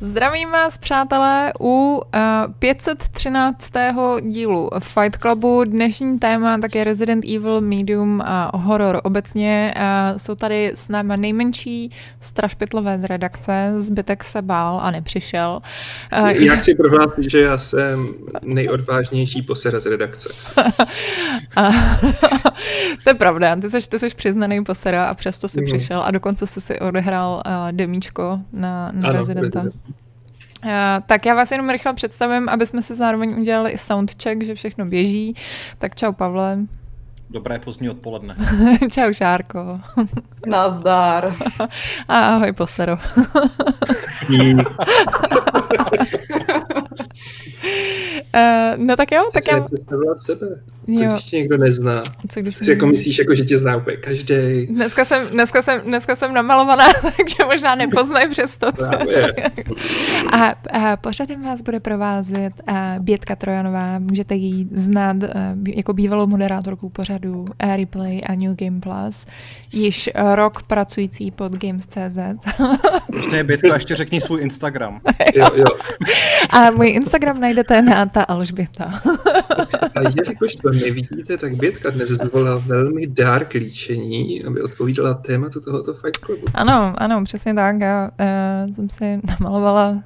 Zdravím vás, přátelé, u uh, 513. dílu Fight Clubu. Dnešní téma tak je Resident Evil, Medium a horor obecně. Uh, jsou tady s námi nejmenší strašpitlové z redakce, zbytek se bál a nepřišel. Uh, já chci prohlásit, že já jsem nejodvážnější posera z redakce. to je pravda, ty jsi, ty jsi přiznaný posera a přesto jsi mm. přišel a dokonce jsi si odehrál demíčko na, na ano, rezidenta. Prezident. Uh, tak já vás jenom rychle představím, aby jsme se zároveň udělali i soundcheck, že všechno běží. Tak čau Pavle. Dobré pozdní odpoledne. čau Šárko. Nazdar. A ahoj Posero. Uh, no tak jo, tak já... sebe. Co jo. když tě někdo nezná? Co když tě... jako myslíš, jako, že tě zná úplně každý. Dneska jsem, dneska, jsem, dneska jsem namalovaná, takže možná nepoznají přesto. a, a pořadem vás bude provázet a Bětka Trojanová. Můžete ji znát a, jako bývalou moderátorku pořadu a Replay a New Game Plus. Již rok pracující pod Games.cz. Ještě Bětko, ještě řekni svůj Instagram. jo, jo. A můj Instagram najdete na ta Alžběta. a jelikož to nevidíte, tak Bětka dnes zvolila velmi dark líčení, aby odpovídala tématu tohoto Fight Clubu. Ano, ano, přesně tak. Já uh, jsem si namalovala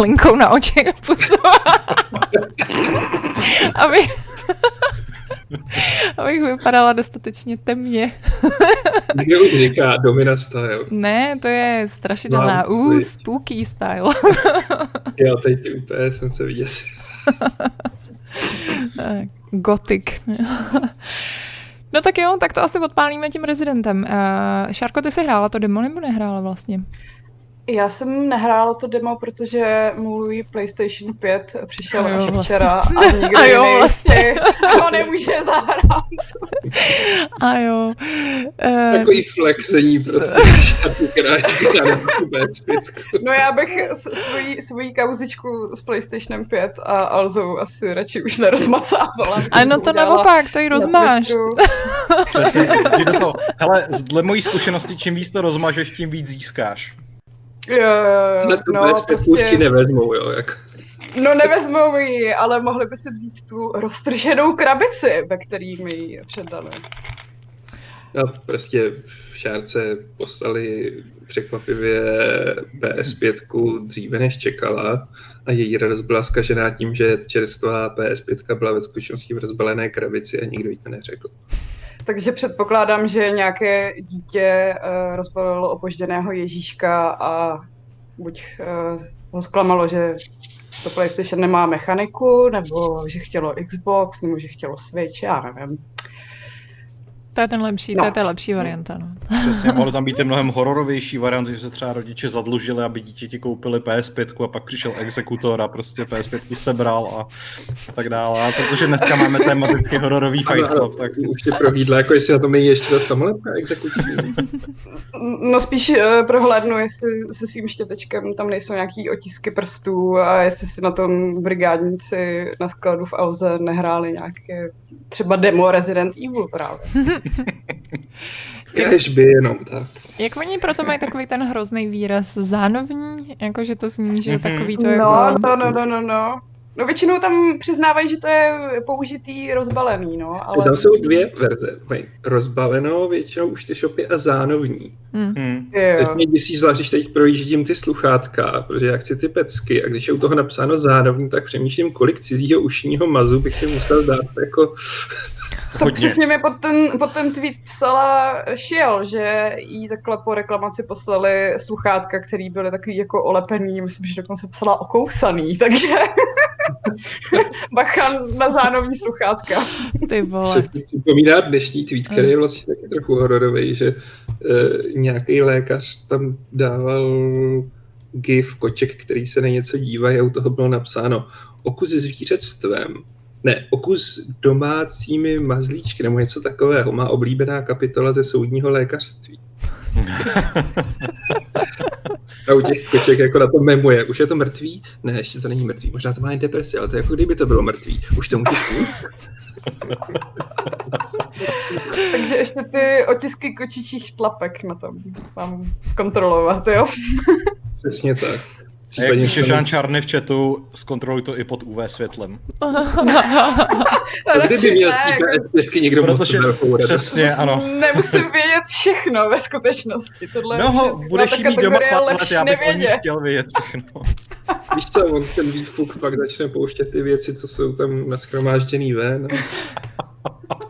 linkou na oči pusu. aby, abych vypadala dostatečně temně. Někdo už říká Domina style. Ne, to je strašidelná. Uh, spooky style. jo, teď úplně jsem se vyděsil. Gothic. no tak jo, tak to asi odpálíme tím rezidentem. Uh, Šárko, ty jsi hrála to demo nebo nehrála vlastně? Já jsem nehrála to demo, protože můj PlayStation 5 přišel jo, až vlastně. včera a nikdo a jo, vlastně. ho nemůže zahrát. A jo. Uh... Takový flexení prostě. no já bych svoji, svoji kauzičku s PlayStationem 5 a Alzou asi radši už nerozmacávala. A no to naopak, to ji rozmáš. Přesně, to, hele, dle mojí zkušenosti, čím víc to rozmažeš, tím víc získáš. Jo, jo, jo. no, prostě... nevezmou, jo, jak... No nevezmou ji, ale mohli by si vzít tu roztrženou krabici, ve který mi ji předali. No, prostě v šárce poslali překvapivě PS5 dříve než čekala a její radost byla zkažená tím, že čerstvá PS5 byla ve skutečnosti v rozbalené krabici a nikdo jí to neřekl. Takže předpokládám, že nějaké dítě uh, rozbalilo opožděného Ježíška a buď uh, ho zklamalo, že to PlayStation nemá mechaniku, nebo že chtělo Xbox, nebo že chtělo Switch, já nevím. To je ten lepší, no. to je ta lepší varianta. No. Přesně, mohlo tam být mnohem hororovější variant, že se třeba rodiče zadlužili, aby dítěti koupili PS5 a pak přišel exekutor a prostě PS5 sebral a, a tak dále. A protože dneska máme tematicky hororový Fight Club, tak... Už tě prohlídla, jako jestli na tom není ještě ta samolepka exekuční. No spíš uh, prohlédnu, jestli se svým štětečkem tam nejsou nějaký otisky prstů a jestli si na tom brigádníci na skladu v Auze nehráli nějaké třeba demo Resident Evil právě. Kež by jenom tak. Jak oni proto mají takový ten hrozný výraz zánovní? Jakože to zní, že takový to no, jako... No, no, no, no, no. No většinou tam přiznávají, že to je použitý rozbalený, no. Ale... Tam jsou dvě verze. Mají rozbaleno většinou už ty shopy a zánovní. Hmm. Hmm. Teď mě děsí zvlášť, když teď projíždím ty sluchátka, protože já chci ty pecky a když je u toho napsáno zánovní, tak přemýšlím, kolik cizího ušního mazu bych si musel dát jako to Hodně. přesně mi pod ten, pod ten tweet psala Šiel, že jí takhle po reklamaci poslali sluchátka, který byly takový jako olepený, myslím, že dokonce psala okousaný, takže bacha na zánovní sluchátka. Ty vole. Připomíná dnešní tweet, který je vlastně taky trochu hororový, že uh, nějaký lékař tam dával gif koček, který se na něco dívají a u toho bylo napsáno okus zvířectvem ne, okus domácími mazlíčky nebo něco takového. Má oblíbená kapitola ze soudního lékařství. A u těch koček jako na to memuje. Už je to mrtvý? Ne, ještě to není mrtvý. Možná to má jen depresi, ale to je jako kdyby to bylo mrtvý. Už to můžu Takže ještě ty otisky kočičích tlapek na tom mám zkontrolovat, jo? Přesně tak. A jak píše Jean Čárny v chatu, zkontroluj to i pod UV světlem. Kdyby měl vždycky někdo Protože, přesně, ano. Nemusím vědět všechno ve skutečnosti. Tohle no, budeš jí mít doma pár let, já bych nevědět. o ní chtěl vědět všechno. Víš co, on ten výfuk pak začne pouštět ty věci, co jsou tam naschromážděný ven.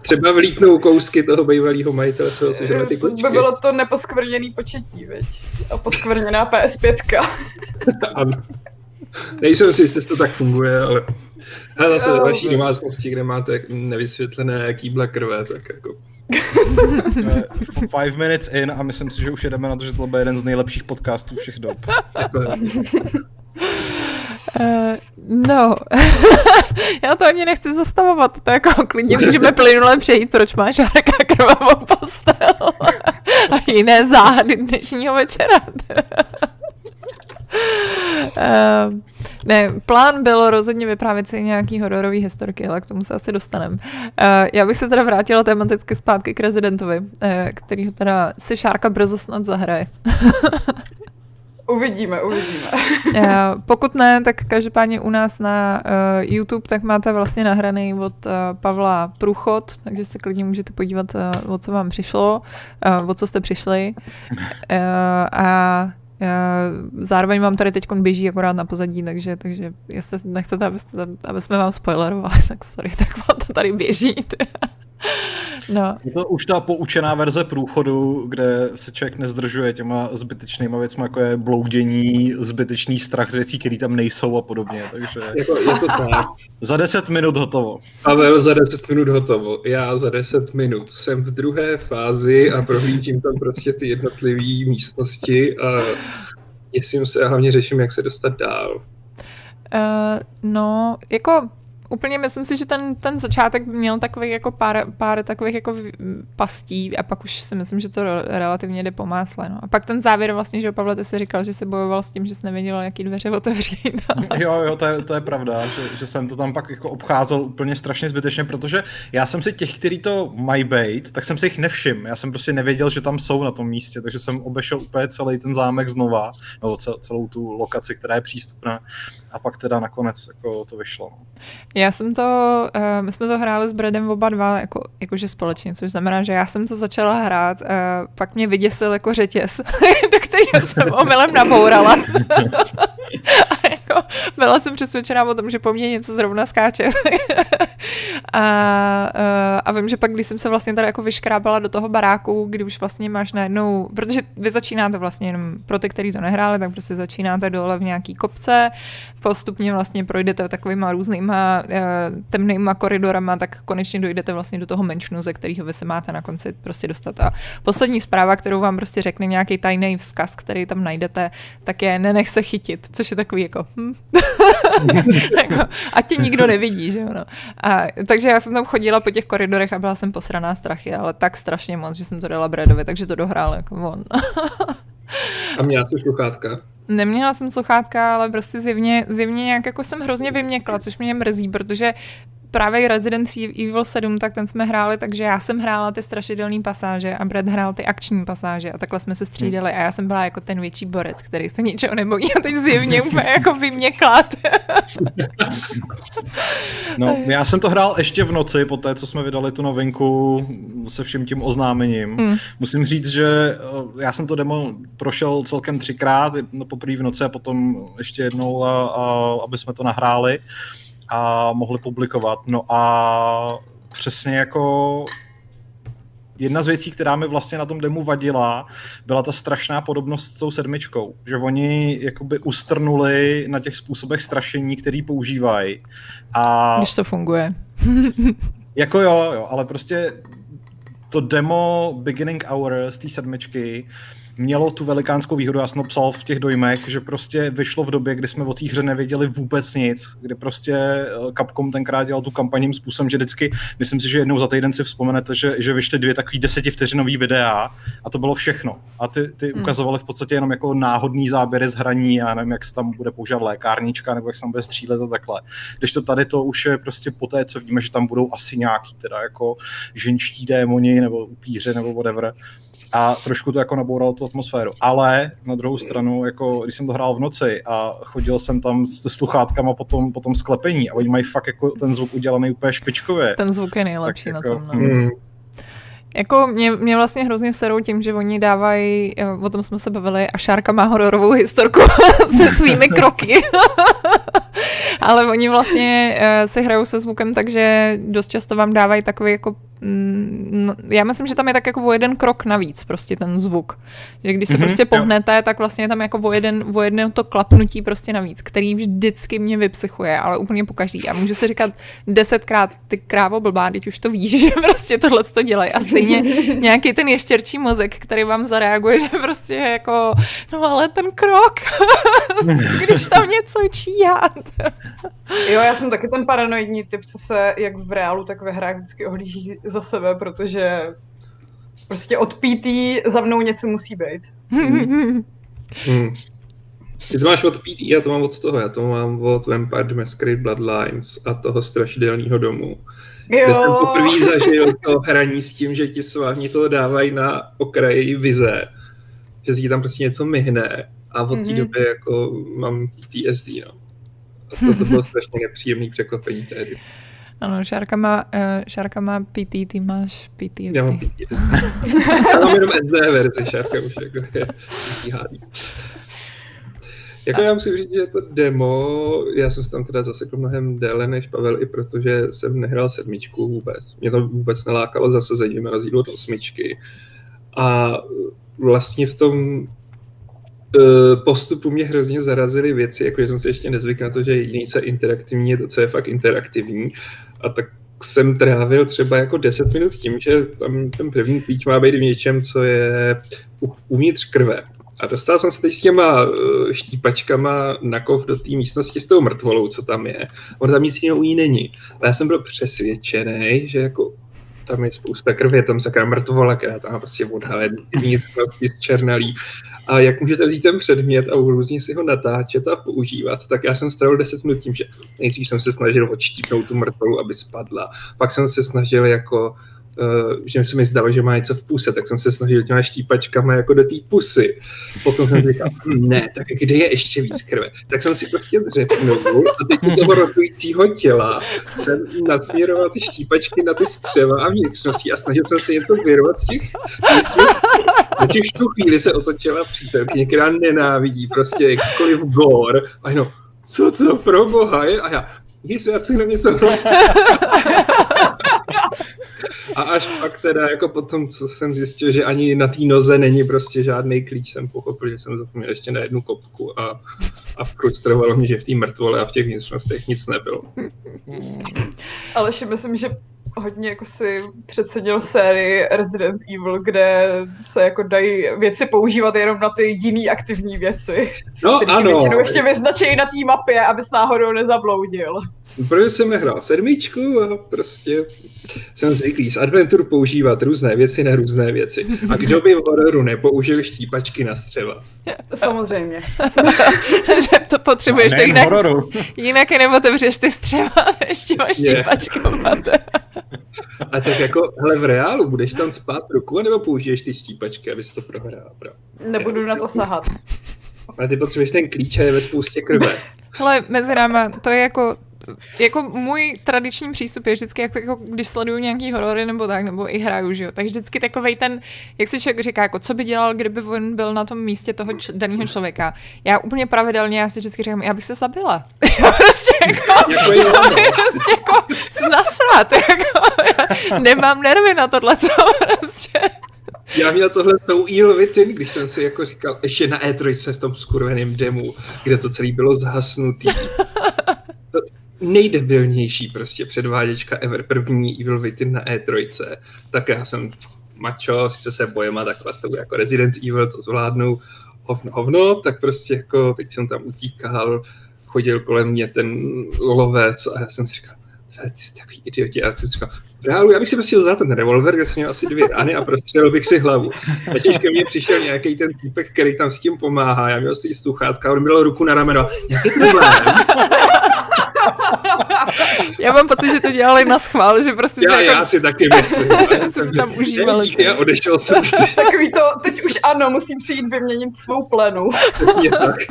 Třeba vlítnou kousky toho bývalého majitele, co si ty kočky. To by bylo to neposkvrněný početí, veď? A poskvrněná PS5. Nejsem si jestli to tak funguje, ale a zase ve vaší domácnosti, kde máte nevysvětlené kýble krve, tak jako... Five minutes in a myslím si, že už jedeme na to, že to byl jeden z nejlepších podcastů všech dob. Uh, no, já to ani nechci zastavovat, to jako klidně můžeme plynule přejít, proč máš Šárka krvavou postel a jiné záhady dnešního večera. uh, ne, plán byl rozhodně vyprávět si nějaký hororový historky, ale k tomu se asi dostaneme. Uh, já bych se teda vrátila tematicky zpátky k rezidentovi, uh, který teda si Šárka brzo snad zahraje. Uvidíme, uvidíme. Pokud ne, tak každopádně u nás na uh, YouTube tak máte vlastně nahraný od uh, Pavla Průchod, takže se klidně můžete podívat, uh, o co vám přišlo, uh, o co jste přišli. Uh, a Zároveň vám tady teď běží akorát na pozadí, takže, takže jestli nechcete, abyste, aby jsme vám spoilerovali, tak sorry, tak vám to tady běží. Teda. No. Je to už ta poučená verze průchodu, kde se člověk nezdržuje těma zbytečnýma věcmi, jako je bloudění, zbytečný strach z věcí, které tam nejsou a podobně. Takže jako, jako tak. za 10 minut hotovo. Pavel za 10 minut hotovo. Já za 10 minut jsem v druhé fázi a prohlížím tam prostě ty jednotlivé místnosti a jestli se a hlavně řeším, jak se dostat dál. Uh, no, jako úplně myslím si, že ten, ten začátek měl takových jako pár, pár takových jako pastí a pak už si myslím, že to relativně jde po másle. No. A pak ten závěr vlastně, že Pavle, ty si říkal, že se bojoval s tím, že jsi nevěděl, jaký dveře otevřít. jo, jo, to je, to je pravda, že, že, jsem to tam pak jako obcházel úplně strašně zbytečně, protože já jsem si těch, kteří to mají být, tak jsem si jich nevšiml. Já jsem prostě nevěděl, že tam jsou na tom místě, takže jsem obešel úplně celý ten zámek znova, nebo celou tu lokaci, která je přístupná a pak teda nakonec jako to vyšlo. No. Já jsem to, uh, my jsme to hráli s Bradem oba dva jako, jakože společně, což znamená, že já jsem to začala hrát, uh, pak mě vyděsil jako řetěz, do kterého jsem omylem nabourala. a jako, byla jsem přesvědčená o tom, že po mně něco zrovna skáče. a, uh, a vím, že pak, když jsem se vlastně tady jako vyškrábala do toho baráku, kdy už vlastně máš najednou, protože vy začínáte vlastně jenom pro ty, kteří to nehráli, tak prostě začínáte dole v nějaký kopce, postupně vlastně projdete takovýma různýma uh, temnýma koridorama, tak konečně dojdete vlastně do toho menšinu, ze kterého vy se máte na konci prostě dostat. A poslední zpráva, kterou vám prostě řekne nějaký tajný vzkaz, který tam najdete, tak je nenech se chytit, což je takový jako, hm. jako a tě nikdo nevidí, že. No. A, takže já jsem tam chodila po těch koridorech a byla jsem posraná strachy, ale tak strašně moc, že jsem to dala Bradovi, takže to dohrál jako on. a měla jsi sluchátka? Neměla jsem sluchátka, ale prostě zjevně, zjevně nějak jako jsem hrozně vyměkla, což mě mrzí, protože právě Resident Evil 7, tak ten jsme hráli, takže já jsem hrála ty strašidelné pasáže a Brad hrál ty akční pasáže a takhle jsme se střídali a já jsem byla jako ten větší borec, který se ničeho nebojí a teď zjevně úplně jako vyměklat. no, já jsem to hrál ještě v noci, po té, co jsme vydali tu novinku se vším tím oznámením. Hmm. Musím říct, že eh, já jsem to demo prošel celkem třikrát, no poprvé v noci a potom ještě jednou, a, a, aby jsme to nahráli a mohli publikovat. No a přesně jako jedna z věcí, která mi vlastně na tom demo vadila, byla ta strašná podobnost s tou sedmičkou. Že oni jakoby ustrnuli na těch způsobech strašení, který používají. A... Když to funguje. jako jo, jo, ale prostě to demo Beginning Hour z té sedmičky mělo tu velikánskou výhodu, já jsem psal v těch dojmech, že prostě vyšlo v době, kdy jsme o té hře nevěděli vůbec nic, kdy prostě eh, Capcom tenkrát dělal tu kampaním způsobem, že vždycky, myslím si, že jednou za týden si vzpomenete, že, že vyšly dvě takový desetivteřinový videa a to bylo všechno. A ty, ty hmm. ukazovali v podstatě jenom jako náhodný záběry z hraní, a nevím, jak se tam bude používat lékárnička, nebo jak se tam bude střílet a takhle. Když to tady to už je prostě po té, co vidíme, že tam budou asi nějaký teda jako ženští démoni nebo upíře nebo whatever, a trošku to jako nabouralo tu atmosféru. Ale na druhou stranu, jako když jsem to hrál v noci a chodil jsem tam s sluchátkama po tom, po tom sklepení a oni mají fakt jako ten zvuk udělaný úplně špičkově. Ten zvuk je nejlepší na jako, tom. No. Mm. Jako mě, mě vlastně hrozně serou tím, že oni dávají, eh, o tom jsme se bavili, a Šárka má hororovou historku se svými kroky. Ale oni vlastně uh, si hrajou se zvukem, takže dost často vám dávají takový jako Mm, no, já myslím, že tam je tak jako o jeden krok navíc prostě ten zvuk. Že když se mm-hmm, prostě pohnete, jo. tak vlastně je tam jako o jeden, o jeden to klapnutí prostě navíc, který vždycky mě vypsychuje, ale úplně pokaždý. A můžu si říkat desetkrát, ty krávo blbá, teď už to víš, že prostě tohle to dělají. A stejně nějaký ten ještěrčí mozek, který vám zareaguje, že prostě je jako, no ale ten krok, když tam něco číhat. jo, já jsem taky ten paranoidní typ, co se jak v reálu, tak ve hrách vždycky ohlíží za sebe, protože prostě od PT za mnou něco musí být. Hmm. Ty to máš od PT, já to mám od toho, já to mám od Vampire Masquerade Bloodlines a toho strašidelného domu. Jo. Kde jsem poprvé zažil to hraní s tím, že ti sváhni to dávají na okraji vize, že si tam prostě něco myhne a od té mm-hmm. doby jako mám PTSD, no. A to, to bylo strašně nepříjemné překvapení tehdy. Ano, Šárka má, uh, Šárka má PT, ty máš PTSD. Já mám PTSD. Já mám jenom SD verzi, Šárka už jako je. Jako já musím říct, že to demo, já jsem se tam teda zasekl mnohem déle než Pavel, i protože jsem nehrál sedmičku vůbec. Mě to vůbec nelákalo zasazení na rozdíl od osmičky. A vlastně v tom Eh, postupu mě hrozně zarazily věci, jako jsem si ještě nezvykl na to, že jediný, co je interaktivní, je to, co je fakt interaktivní. A tak jsem trávil třeba jako 10 minut tím, že tam ten první klíč má být v něčem, co je uvnitř krve. A dostal jsem se teď s těma eh, štípačkama na kov do té místnosti s tou mrtvolou, co tam je. On tam nic jiného u ní není. Ale já jsem byl přesvědčený, že jako tam je spousta krve, tam sakra mrtvola, která tam prostě odhalé vnitřnosti z černalí. A jak můžete vzít ten předmět a různě si ho natáčet a používat, tak já jsem strávil 10 minut tím, že nejdřív jsem se snažil odštípnout tu mrtvolu, aby spadla. Pak jsem se snažil jako že se mi zdalo, že má něco v puse, tak jsem se snažil těma štípačkama jako do té pusy. Potom jsem říkal, hm, ne, tak kde je ještě víc krve? Tak jsem si prostě dřepnul a teď u toho rotujícího těla jsem nasměroval ty štípačky na ty střeva a vnitřnosti a snažil jsem se něco vyrvat z těch Když tu chvíli se otočila přítelkyně, která nenávidí prostě jakkoliv gore a jenom, co to pro boha je? A já, Ježiš, já chci jenom něco A až pak teda jako potom, co jsem zjistil, že ani na té noze není prostě žádný klíč, jsem pochopil, že jsem zapomněl ještě na jednu kopku a, a frustrovalo mě, že v té mrtvole a v těch vnitřnostech nic nebylo. Ale si myslím, že hodně jako si přecenil sérii Resident Evil, kde se jako dají věci používat jenom na ty jiný aktivní věci. No ano. většinou ještě vyznačejí na té mapě, abys náhodou nezabloudil. Protože jsem nehrál sedmičku a prostě jsem zvyklý z Adventure používat různé věci na různé věci. A kdo by v hororu nepoužil štípačky na střeva? Samozřejmě. že to potřebuješ tak jinak, hororu. jinak je neotevřeš ty střeva než těma štípačkama. A tak jako, hele, v reálu budeš tam spát ruku, nebo použiješ ty štípačky, abys to prohrál? Nebudu na to sahat. Ale ty potřebuješ ten klíč a je ve spoustě krve. Hele, mezi náma, to je jako jako můj tradiční přístup je vždycky, jak, jako, když sleduju nějaký horory nebo tak, nebo i hraju, že jo, tak vždycky takový ten, jak si člověk říká, jako co by dělal, kdyby on byl na tom místě toho č- daného člověka. Já úplně pravidelně, já si vždycky říkám, já bych se zabila. já prostě jako, jako jo, no. prostě jako nasrat, jako, já nemám nervy na tohle, prostě. Já měl tohle s tou Evil Within, když jsem si jako říkal, ještě na E3 v tom skurveném demu, kde to celé bylo zhasnutý. Nejdebilnější prostě předváděčka ever, první Evil Within na E3, tak já jsem mačo, sice se bojím a tak vlastně jako Resident Evil to zvládnu, hovno, hovno, tak prostě jako teď jsem tam utíkal, chodil kolem mě ten lovec a já jsem si říkal, ty takový idioti, a já jsem si říkal, reálu, já bych si prostě vzal ten revolver, kde jsem měl asi dvě rány a prostřelil bych si hlavu. A ke mně přišel nějaký ten týpek, který tam s tím pomáhá, já měl si sluchátka, on měl ruku na rameno, nějaký problém. Já mám pocit, že to dělali na schvál, že prostě já, se já jako... si taky myslím. jsem tam užívali. Já odešel jsem. Takový to, teď už ano, musím si jít vyměnit svou plenu. Přesně tak.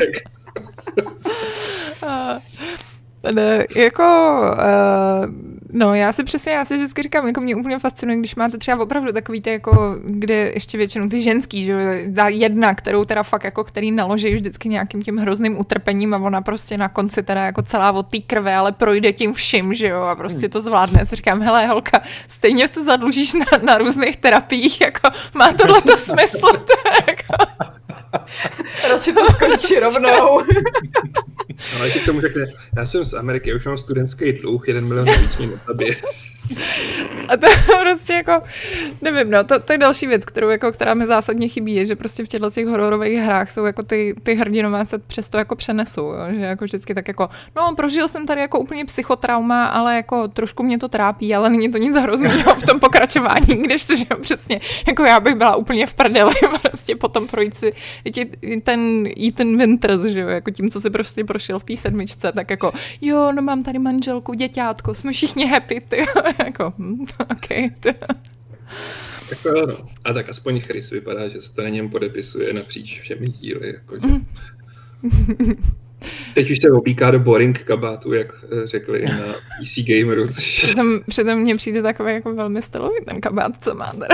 Ne, jako, uh, no já si přesně, já si vždycky říkám, jako mě úplně fascinuje, když máte třeba opravdu takový ty, jako, kde ještě většinou ty ženský, že dá jedna, kterou teda fakt, jako, který naloží vždycky nějakým tím hrozným utrpením a ona prostě na konci teda jako celá od té krve, ale projde tím vším, že jo, a prostě to zvládne. Já si říkám, hele holka, stejně se zadlužíš na, na různých terapiích, jako má tohle to smysl, to jako... Radši to skončí rovnou. Ale ti k tomu řekne, já jsem z Ameriky, už mám studentský dluh, jeden milion víc mě netabije. A to prostě jako, nevím, no, to, to je další věc, kterou, jako, která mi zásadně chybí, je, že prostě v těchto těch hororových hrách jsou jako ty, ty hrdinové se přesto jako přenesou, jo? že jako vždycky tak jako, no, prožil jsem tady jako úplně psychotrauma, ale jako trošku mě to trápí, ale není to nic hrozného v tom pokračování, když to, že přesně, jako já bych byla úplně v prdeli, prostě potom projít si ten Ethan Winters, že jo, jako tím, co si prostě prošel v té sedmičce, tak jako, jo, no mám tady manželku, děťátko, jsme všichni happy, ty, jako, hm, OK. Jako. A tak aspoň Chris vypadá, že se to na něm podepisuje napříč všemi díly. Jako, Teď už se oblíká do boring kabátu, jak eh, řekli na PC Gameru. Což... Přitom, přitom mně přijde takový jako velmi stylový ten kabát, co má teda.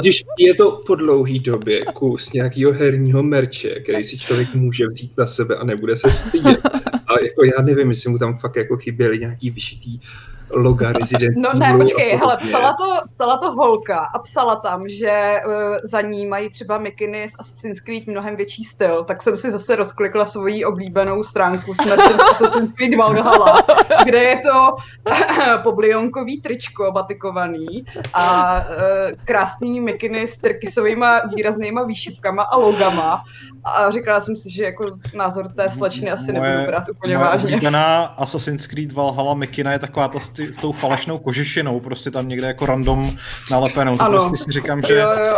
Když je to po dlouhý době kus nějakého herního merče, který si člověk může vzít na sebe a nebude se stydět. A jako já nevím, jestli mu tam fakt jako chyběly nějaký vyšitý loga Resident No ne, počkej, hele, psala to, psala to holka a psala tam, že uh, za ní mají třeba mikiny z Assassin's Creed mnohem větší styl, tak jsem si zase rozklikla svoji oblíbenou stránku Smrtin Assassin's Creed Valhalla, kde je to poblionkový tričko batikovaný a uh, krásný mikiny s trkysovýma výraznýma výšivkama a logama a říkala jsem si, že jako názor té slečny asi moje, nebudu brát úplně moje vážně. Moje Assassin's Creed Valhalla mikina je taková ta s, s tou falešnou kožešinou, prostě tam někde jako random nalepenou. To prostě si říkám, že jo, jo.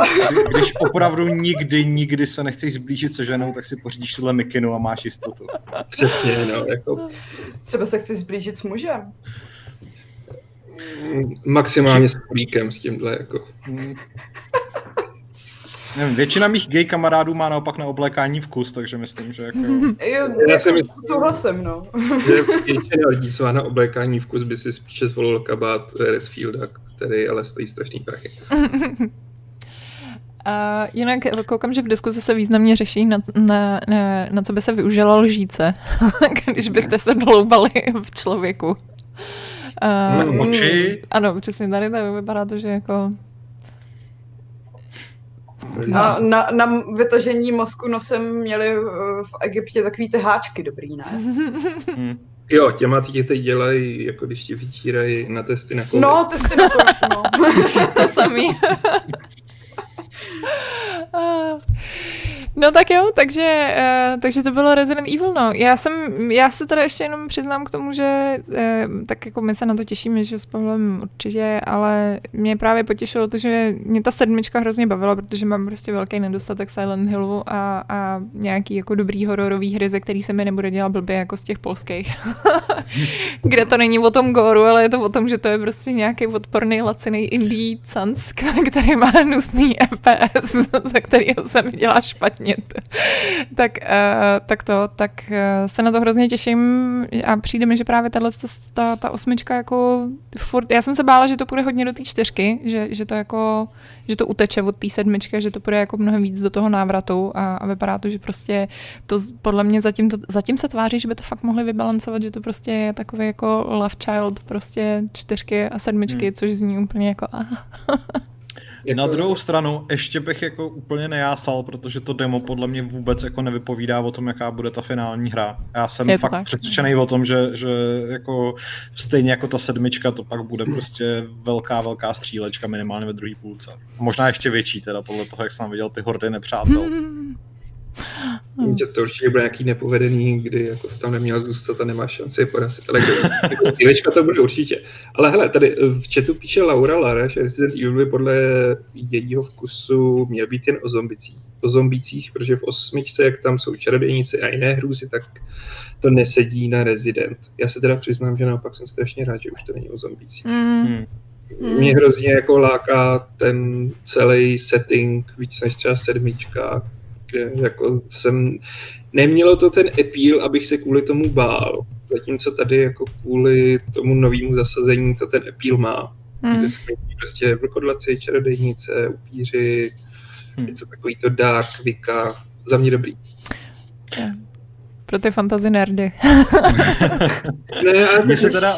když opravdu nikdy, nikdy se nechceš zblížit se ženou, tak si pořídíš tuhle mikinu a máš jistotu. Přesně, no, jako... Třeba se chceš zblížit s mužem. Maximálně s kolíkem s tímhle, jako. Nevím, většina mých gay kamarádů má naopak na oblékání vkus, takže myslím, že jako... Jo, já si myslím, souhlasím, no. že většina lidí, co má na oblékání vkus, by si spíše zvolil kabát Redfielda, který ale stojí strašný prachy. A jinak koukám, že v diskuzi se významně řeší, na, na, na, na co by se využila lžíce, když byste se dloubali v člověku. Uh, oči? Ano, přesně tady to vypadá to, že jako na, na, na vytažení mozku nosem měli eh, v Egyptě takový ty háčky dobrý, ne? Hmm. Jo, těma ti teď dělají, jako když ti vytírají na testy na COVID. No, testy na COVID, no. to samý. No tak jo, takže, uh, takže to bylo Resident Evil, no. Já jsem, já se teda ještě jenom přiznám k tomu, že uh, tak jako my se na to těšíme, že s Pavlem určitě, ale mě právě potěšilo to, že mě ta sedmička hrozně bavila, protože mám prostě velký nedostatek Silent Hillu a, a nějaký jako dobrý hororový hry, ze který se mi nebude dělat blbě jako z těch polských. Kde to není o tom goru, ale je to o tom, že to je prostě nějaký odporný laciný indie cansk, který má hnusný FPS, za kterého se mi dělá špatně změnit. tak, uh, tak to, tak uh, se na to hrozně těším a přijde mi, že právě tahle, ta, ta osmička jako furt, já jsem se bála, že to půjde hodně do té čtyřky, že, že to jako, že to uteče od té sedmičky, že to půjde jako mnohem víc do toho návratu a, a vypadá to, že prostě to podle mě zatím, to, zatím se tváří, že by to fakt mohli vybalancovat, že to prostě je takový jako love child, prostě čtyřky a sedmičky, hmm. což zní úplně jako Jako... Na druhou stranu, ještě bych jako úplně nejásal, protože to demo podle mě vůbec jako nevypovídá o tom, jaká bude ta finální hra. Já jsem Je fakt tak. přesvědčený o tom, že, že jako stejně jako ta sedmička, to pak bude prostě velká, velká střílečka minimálně ve druhé půlce. Možná ještě větší teda, podle toho, jak jsem viděl ty hordy nepřátel. Hmm. Že to určitě bude nějaký nepovedený, kdy jako tam neměl zůstat a nemá šanci je porazit. Ale jako to bude určitě. Ale hele, tady v chatu píše Laura Lara, že Resident Evil by podle jejího vkusu měl být jen o zombicích, o zombicích, protože v osmičce, jak tam jsou čarodějníci a jiné hrůzy, tak to nesedí na Resident. Já se teda přiznám, že naopak jsem strašně rád, že už to není o zombicích. Mm. Mě hrozně jako láká ten celý setting víc než třeba sedmička, kde jako jsem, nemělo to ten appeal, abych se kvůli tomu bál. Zatímco tady jako kvůli tomu novému zasazení to ten appeal má. Hmm. Kde prostě vlkodlaci, čarodejnice, upíři, hmm. je to takový to dark, vika, za mě dobrý. Yeah. Pro ty fantasy nerdy. ne, ale se teda...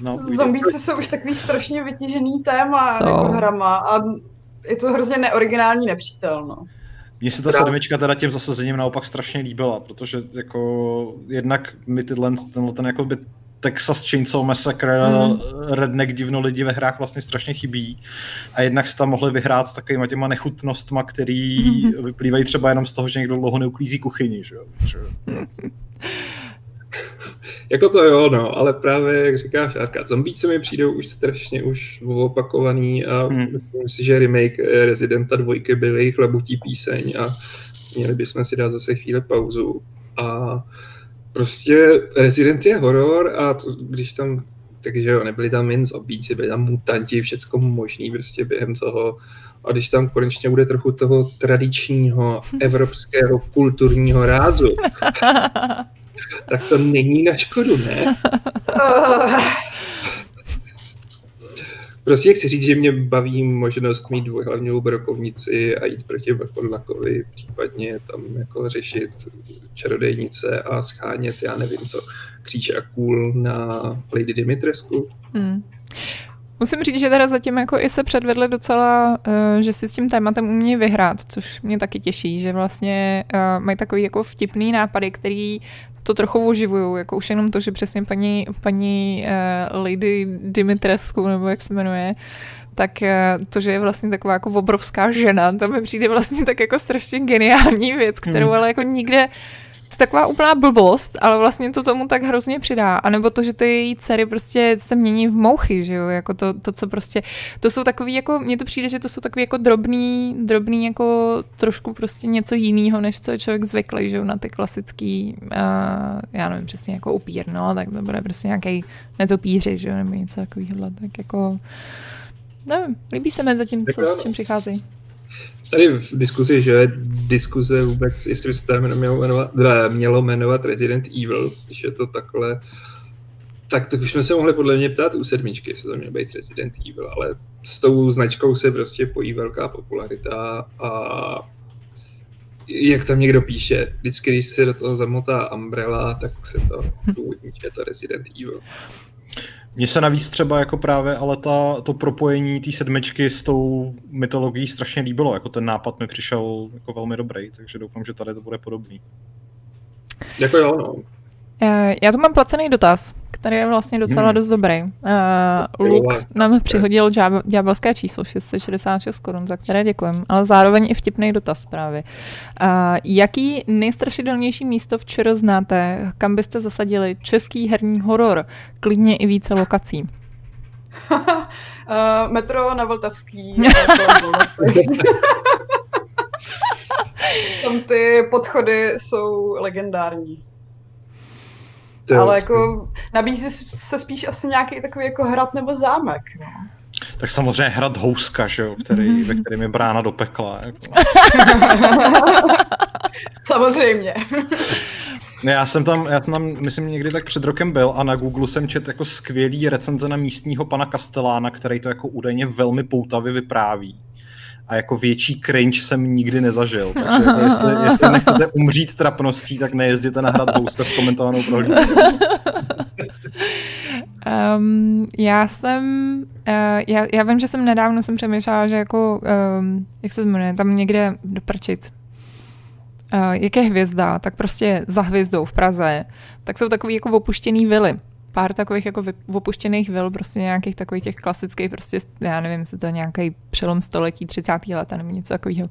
No, Zombíci jsou už takový strašně vytížený téma so. jako hrama a je to hrozně neoriginální nepřítel, no. Mně se ta sedmička teda těm zasazením naopak strašně líbila, protože jako jednak mi tyhle, tenhle ten jako by Texas Chainsaw Massacre, mm. redneck divno lidi ve hrách vlastně strašně chybí. A jednak se tam mohli vyhrát s takovýma těma nechutnostma, který mm. vyplývají třeba jenom z toho, že někdo dlouho neuklízí kuchyni. Že? že... jako to jo, no, ale právě, jak říká Šárka, zombíci mi přijdou už strašně už opakovaný a hmm. myslím si, že remake Residenta dvojky byl jejich labutí píseň a měli bychom si dát zase chvíli pauzu. A prostě Resident je horor a to, když tam, takže jo, nebyli tam jen zombíci, byli tam mutanti, všecko možný prostě během toho. A když tam konečně bude trochu toho tradičního evropského kulturního rázu, tak to není na škodu, ne? Prostě chci říct, že mě baví možnost mít dvojhlavňovou brokovnici a jít proti Vrpodlakovi, případně tam jako řešit čarodejnice a schánět, já nevím co, kříče a kůl na Lady Dimitresku. Hmm. Musím říct, že teda zatím jako i se předvedli docela, uh, že si s tím tématem umí vyhrát, což mě taky těší, že vlastně uh, mají takový jako vtipný nápady, který to trochu oživují, jako už jenom to, že přesně paní, paní uh, Lady Dimitrescu, nebo jak se jmenuje, tak to, že je vlastně taková jako obrovská žena, to mi přijde vlastně tak jako strašně geniální věc, kterou hmm. ale jako nikde je taková úplná blbost, ale vlastně to tomu tak hrozně přidá. A nebo to, že ty její dcery prostě se mění v mouchy, že jo, jako to, to co prostě, to jsou takový jako, mně to přijde, že to jsou takový jako drobný, drobný jako trošku prostě něco jiného, než co je člověk zvyklý, že jo, na ty klasický, uh, já nevím, přesně jako upír, no, tak to bude prostě nějaký netopíři, že jo, nebo něco takového, tak jako, nevím, líbí se mi zatím, co, s čím přichází tady v diskuzi, že diskuze vůbec, jestli se to mělo jmenovat, mělo jmenovat Resident Evil, když je to takhle, tak to už jsme se mohli podle mě ptát u sedmičky, jestli to měl být Resident Evil, ale s tou značkou se prostě pojí velká popularita a jak tam někdo píše, vždycky, když se do toho zamotá Umbrella, tak se to důvodní, že je to Resident Evil. Mně se navíc třeba jako právě ale ta, to propojení té sedmičky s tou mytologií strašně líbilo. Jako ten nápad mi přišel jako velmi dobrý, takže doufám, že tady to bude podobný. Jako jo, no. Eh, já tu mám placený dotaz, který je vlastně docela hmm. dost dobrý. Uh, Luke nám přihodil ďábelské číslo 666 korun, za které děkujeme, ale zároveň i vtipný dotaz právě. Uh, jaký nejstrašidelnější místo v ČR znáte, kam byste zasadili český herní horor, klidně i více lokací? uh, metro na Vltavský. Tam ty podchody jsou legendární. To Ale jako nabízí se spíš asi nějaký takový jako hrad nebo zámek. No. Tak samozřejmě hrad Houska, že jo, který, ve kterém je brána do pekla. Jako. samozřejmě. Já jsem tam, já jsem tam, myslím, někdy tak před rokem byl a na Google jsem čet jako skvělý recenze na místního pana Castellána, který to jako údajně velmi poutavě vypráví a jako větší cringe jsem nikdy nezažil. Takže jestli, jestli nechcete umřít trapností, tak nejezděte na hrad Bouska s komentovanou prohlídkou. Um, já jsem, uh, já, já vím, že jsem nedávno jsem přemýšlela, že jako, um, jak se jmenuje, tam někde do Prčic, uh, jak je hvězda, tak prostě za hvězdou v Praze, tak jsou takový jako opuštěný vily pár takových jako opuštěných vil, prostě nějakých takových těch klasických, prostě, já nevím, jestli to je nějaký přelom století, 30. let nebo něco takového.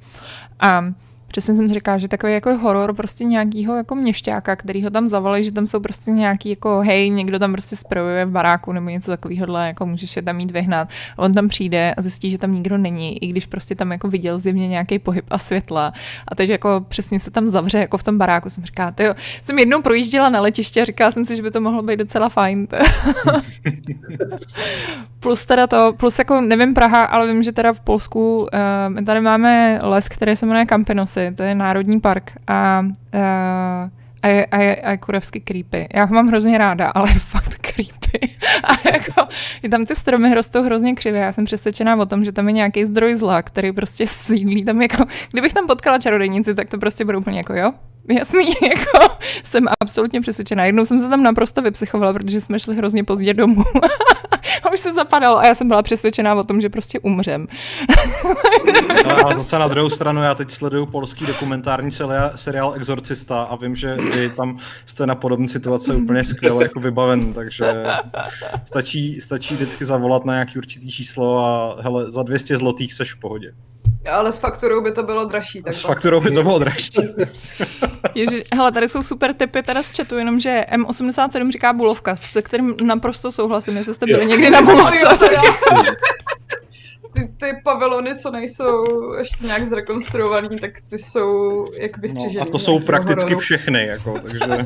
A Přesně jsem říkala, že takový jako horor prostě nějakýho jako měšťáka, který ho tam zavolí, že tam jsou prostě nějaký jako hej, někdo tam prostě sprojuje v baráku nebo něco takového, jako můžeš je tam mít vyhnat. On tam přijde a zjistí, že tam nikdo není, i když prostě tam jako viděl zjevně nějaký pohyb a světla. A teď jako přesně se tam zavře jako v tom baráku. Jsem říkala, jo, jsem jednou projížděla na letiště a říkala jsem si, že by to mohlo být docela fajn. plus teda to, plus jako nevím Praha, ale vím, že teda v Polsku uh, my tady máme les, který se jmenuje Campinosy, to je národní park a uh, a je, a, je, a je kurevsky creepy. Já ho mám hrozně ráda, ale je fakt creepy. A jako, tam ty stromy rostou hrozně křivě. Já jsem přesvědčená o tom, že tam je nějaký zdroj zla, který prostě sídlí tam jako, kdybych tam potkala čarodejnici, tak to prostě bude úplně jako jo, Jasný, jako jsem absolutně přesvědčená. Jednou jsem se tam naprosto vypsychovala, protože jsme šli hrozně pozdě domů. a už se zapadalo a já jsem byla přesvědčená o tom, že prostě umřem. a zase na druhou stranu, já teď sleduju polský dokumentární seriál Exorcista a vím, že vy tam jste na podobné situace úplně skvěle jako vybaven, takže stačí, stačí vždycky zavolat na nějaký určitý číslo a hele, za 200 zlotých seš v pohodě. Ale s fakturou by to bylo dražší. Tak s fakturou by to bylo dražší. Ježi, hele, tady jsou super typy teda z chatu, jenomže M87 říká bulovka, se kterým naprosto souhlasím, jestli jste byli jo. někdy na bulovce. ty, ty pavilony, co nejsou ještě nějak zrekonstruovaný, tak ty jsou jak vystřižený. No, a to jsou prakticky hororu. všechny, jako, takže...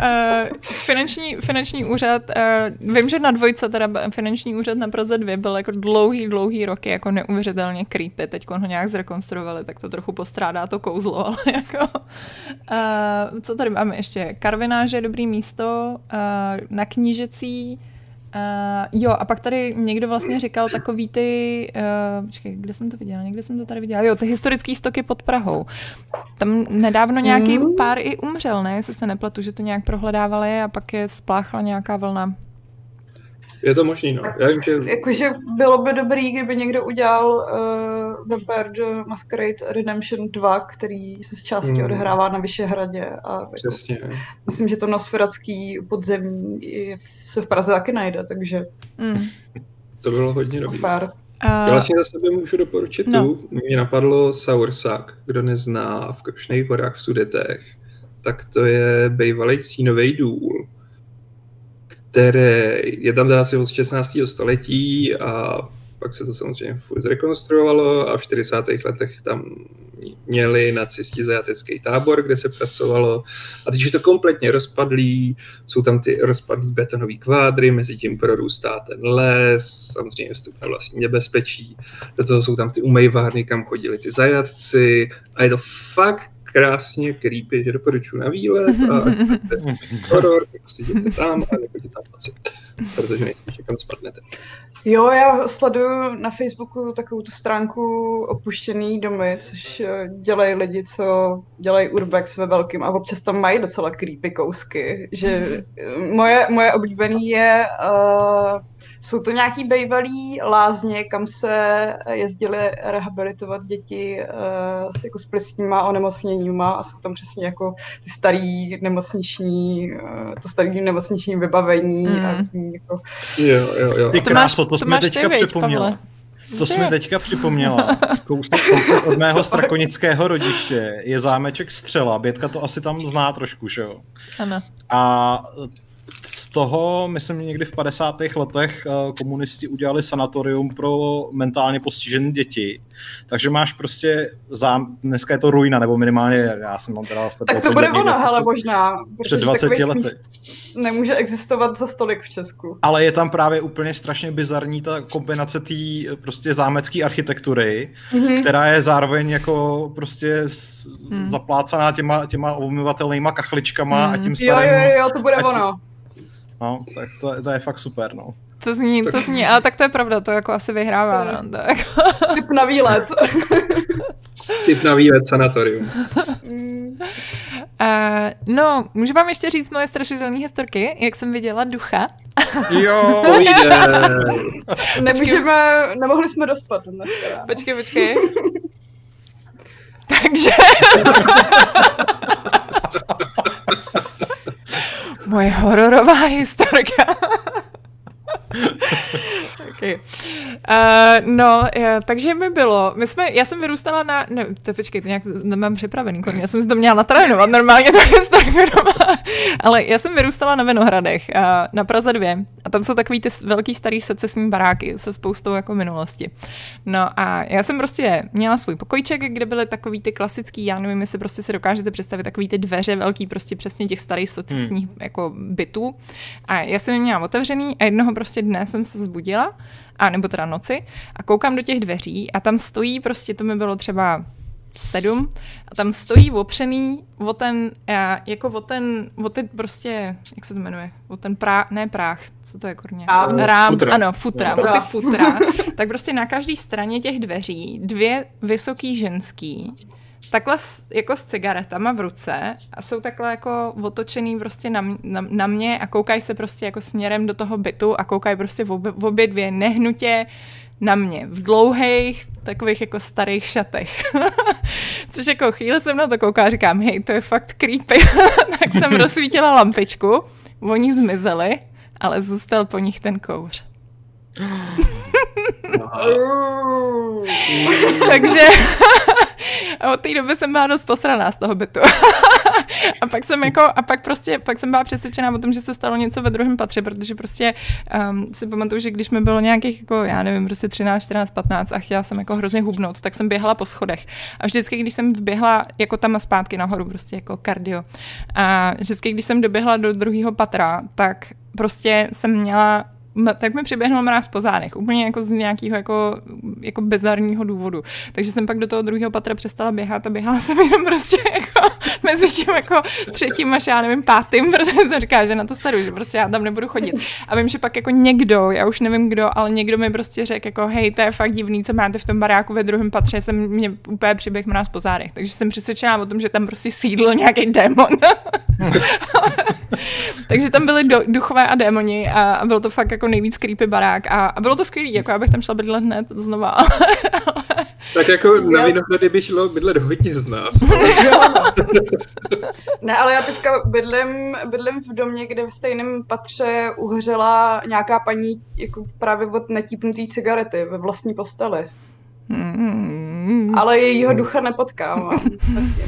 Uh, finanční, finanční úřad, uh, vím, že na dvojce teda finanční úřad na Praze 2 byl jako dlouhý, dlouhý roky jako neuvěřitelně creepy. Teď ho nějak zrekonstruovali, tak to trochu postrádá to kouzlo, ale jako... Uh, co tady máme ještě? Karvináže je dobrý místo, uh, na knížecí, Uh, jo, a pak tady někdo vlastně říkal takový ty, uh, počkej, kde jsem to viděla, někde jsem to tady viděla, jo, ty historické stoky pod Prahou. Tam nedávno nějaký mm. pár i umřel, ne, jestli se nepletu, že to nějak prohledávali a pak je spláchla nějaká vlna. Je to možný, no. Já vím, že... Jakože bylo by dobrý, kdyby někdo udělal uh, the Masquerade Redemption 2, který se z části hmm. odehrává na Vyšehradě. A jako, Přesně. Myslím, že to nosferatský podzemí se v Praze taky najde, takže... Hmm. To bylo hodně dobrý. Fair. Uh, Já vlastně za sebe můžu doporučit no. tu. Mě napadlo Saursak, kdo nezná v Krušných horách v Sudetech. Tak to je bývalý cínový důl které je tam asi od 16. století a pak se to samozřejmě zrekonstruovalo a v 40. letech tam měli nacisti zajatecký tábor, kde se pracovalo a teď je to kompletně rozpadlý, jsou tam ty rozpadlý betonové kvádry, mezi tím prorůstá ten les, samozřejmě vstup na vlastní nebezpečí, do toho jsou tam ty umejvárny, kam chodili ty zajatci a je to fakt krásně creepy, že doporučuji na výlet a horor, tak si jděte tam a nechoďte tam noci, protože nejspíš kam spadnete. Jo, já sleduju na Facebooku takovou tu stránku opuštěný domy, což eh, dělají lidi, co dělají urbex ve velkým a občas tam mají docela creepy kousky, že eh, moje, moje oblíbený je uh, jsou to nějaký bývalý lázně, kam se jezdili rehabilitovat děti uh, s, jako s plisníma onemocněníma a jsou tam přesně jako ty starý nemocniční, uh, to starý nemocniční vybavení. Mm. A jako... Jo, jo, jo. Ty kráso, to, to jsme teďka připomněla. To jsi mi teďka připomněla. Kousek od mého strakonického rodiště je zámeček Střela. Bětka to asi tam zná trošku, že jo? Ano. A z toho, myslím, někdy v 50. letech eh, komunisti udělali sanatorium pro mentálně postižené děti. Takže máš prostě zám, dneska je to ruina, nebo minimálně, já jsem tam teda... Tak to bude ono, hele, možná. Před 20 lety. Nemůže existovat za stolik v Česku. Ale je tam právě úplně strašně bizarní ta kombinace té prostě zámecké architektury, mm-hmm. která je zároveň jako prostě mm. zaplácaná těma, těma omyvatelnýma kachličkama mm. a tím starým... Jo, jo, jo, to bude ono. No, tak to, to je fakt super, no. To zní, to zní, ale tak to je pravda, to jako asi vyhrává, no. Tak. Typ na výlet. Typ na výlet sanatorium. Uh, no, můžu vám ještě říct moje strašidelné historky, jak jsem viděla ducha? jo, Nemůžeme, nemohli jsme dospat dneska. Počkej, počkej. Takže... Moje hororová historka. okay. no, je, takže mi bylo, my jsme, já jsem vyrůstala na, ne, to počkejte, nějak nemám připravený, já jsem si to měla natrénovat, normálně to je ale já jsem vyrůstala na Vinohradech, uh, na Praze 2 a tam jsou takový ty velký starý secesní baráky se spoustou jako minulosti. No a já jsem prostě měla svůj pokojček, kde byly takový ty klasický, já nevím, jestli prostě si dokážete představit takový ty dveře velký, prostě přesně těch starých secesních hmm. jako bytů. A já jsem je měla otevřený a jednoho prostě dne jsem se zbudila, a nebo teda noci, a koukám do těch dveří a tam stojí prostě, to mi bylo třeba sedm a tam stojí opřený o ten, jako o ten, o ty prostě, jak se to jmenuje, o ten prá, ne práh, co to je kurně? Rám, futra. ano, futra, futra. o ty futra. tak prostě na každé straně těch dveří dvě vysoký ženský takhle jako s cigaretama v ruce a jsou takhle jako otočený prostě na, na, na mě a koukají se prostě jako směrem do toho bytu a koukají prostě v obě, v obě dvě nehnutě na mě v dlouhých, takových jako starých šatech. Což jako chvíli jsem na to koukala a říkám, hej, to je fakt creepy. tak jsem rozsvítila lampičku, oni zmizeli, ale zůstal po nich ten kouř. Takže od té doby jsem byla dost posraná z toho bytu. a pak jsem jako, a pak prostě, pak jsem byla přesvědčená o tom, že se stalo něco ve druhém patře, protože prostě um, si pamatuju, že když mi bylo nějakých, jako, já nevím, prostě 13, 14, 15 a chtěla jsem jako hrozně hubnout, tak jsem běhala po schodech. A vždycky, když jsem vběhla jako tam a zpátky nahoru, prostě jako kardio. A vždycky, když jsem doběhla do druhého patra, tak prostě jsem měla tak mi přiběhnul mráz po zádech, úplně jako z nějakého jako, jako bizarního důvodu. Takže jsem pak do toho druhého patra přestala běhat a běhala jsem jenom prostě jako mezi tím jako třetím až já nevím pátým, protože jsem říkala, že na to seru, že prostě já tam nebudu chodit. A vím, že pak jako někdo, já už nevím kdo, ale někdo mi prostě řekl jako hej, to je fakt divný, co máte v tom baráku ve druhém patře, jsem mě úplně přiběh mráz po zádech. Takže jsem přesvědčená o tom, že tam prostě sídl nějaký démon. Takže tam byly do, duchové a démoni a, a to fakt jako nejvíc creepy barák a, a bylo to skvělé, jako já bych tam šla bydlet hned znova. tak jako na Vinohrady by šlo bydlet hodně z nás. ne, ale já teďka bydlím, bydlím v domě, kde v stejném patře uhořela nějaká paní jako právě od netípnutý cigarety ve vlastní posteli. Mm. Ale jejího ducha nepotkám.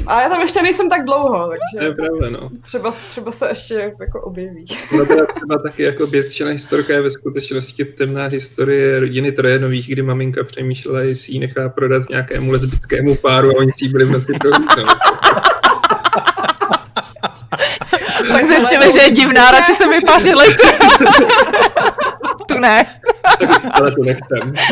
A já tam ještě nejsem tak dlouho, takže to je pravda, no. třeba, třeba se ještě jako objeví. No teda třeba taky jako běžčená historka je ve skutečnosti temná historie rodiny Trojanových, kdy maminka přemýšlela, jestli ji nechá prodat nějakému lesbickému páru a oni si byli v noci prohlídnout. Tak zjistili, že je divná, radši se vypařili. tu ne. Ale to nechcem.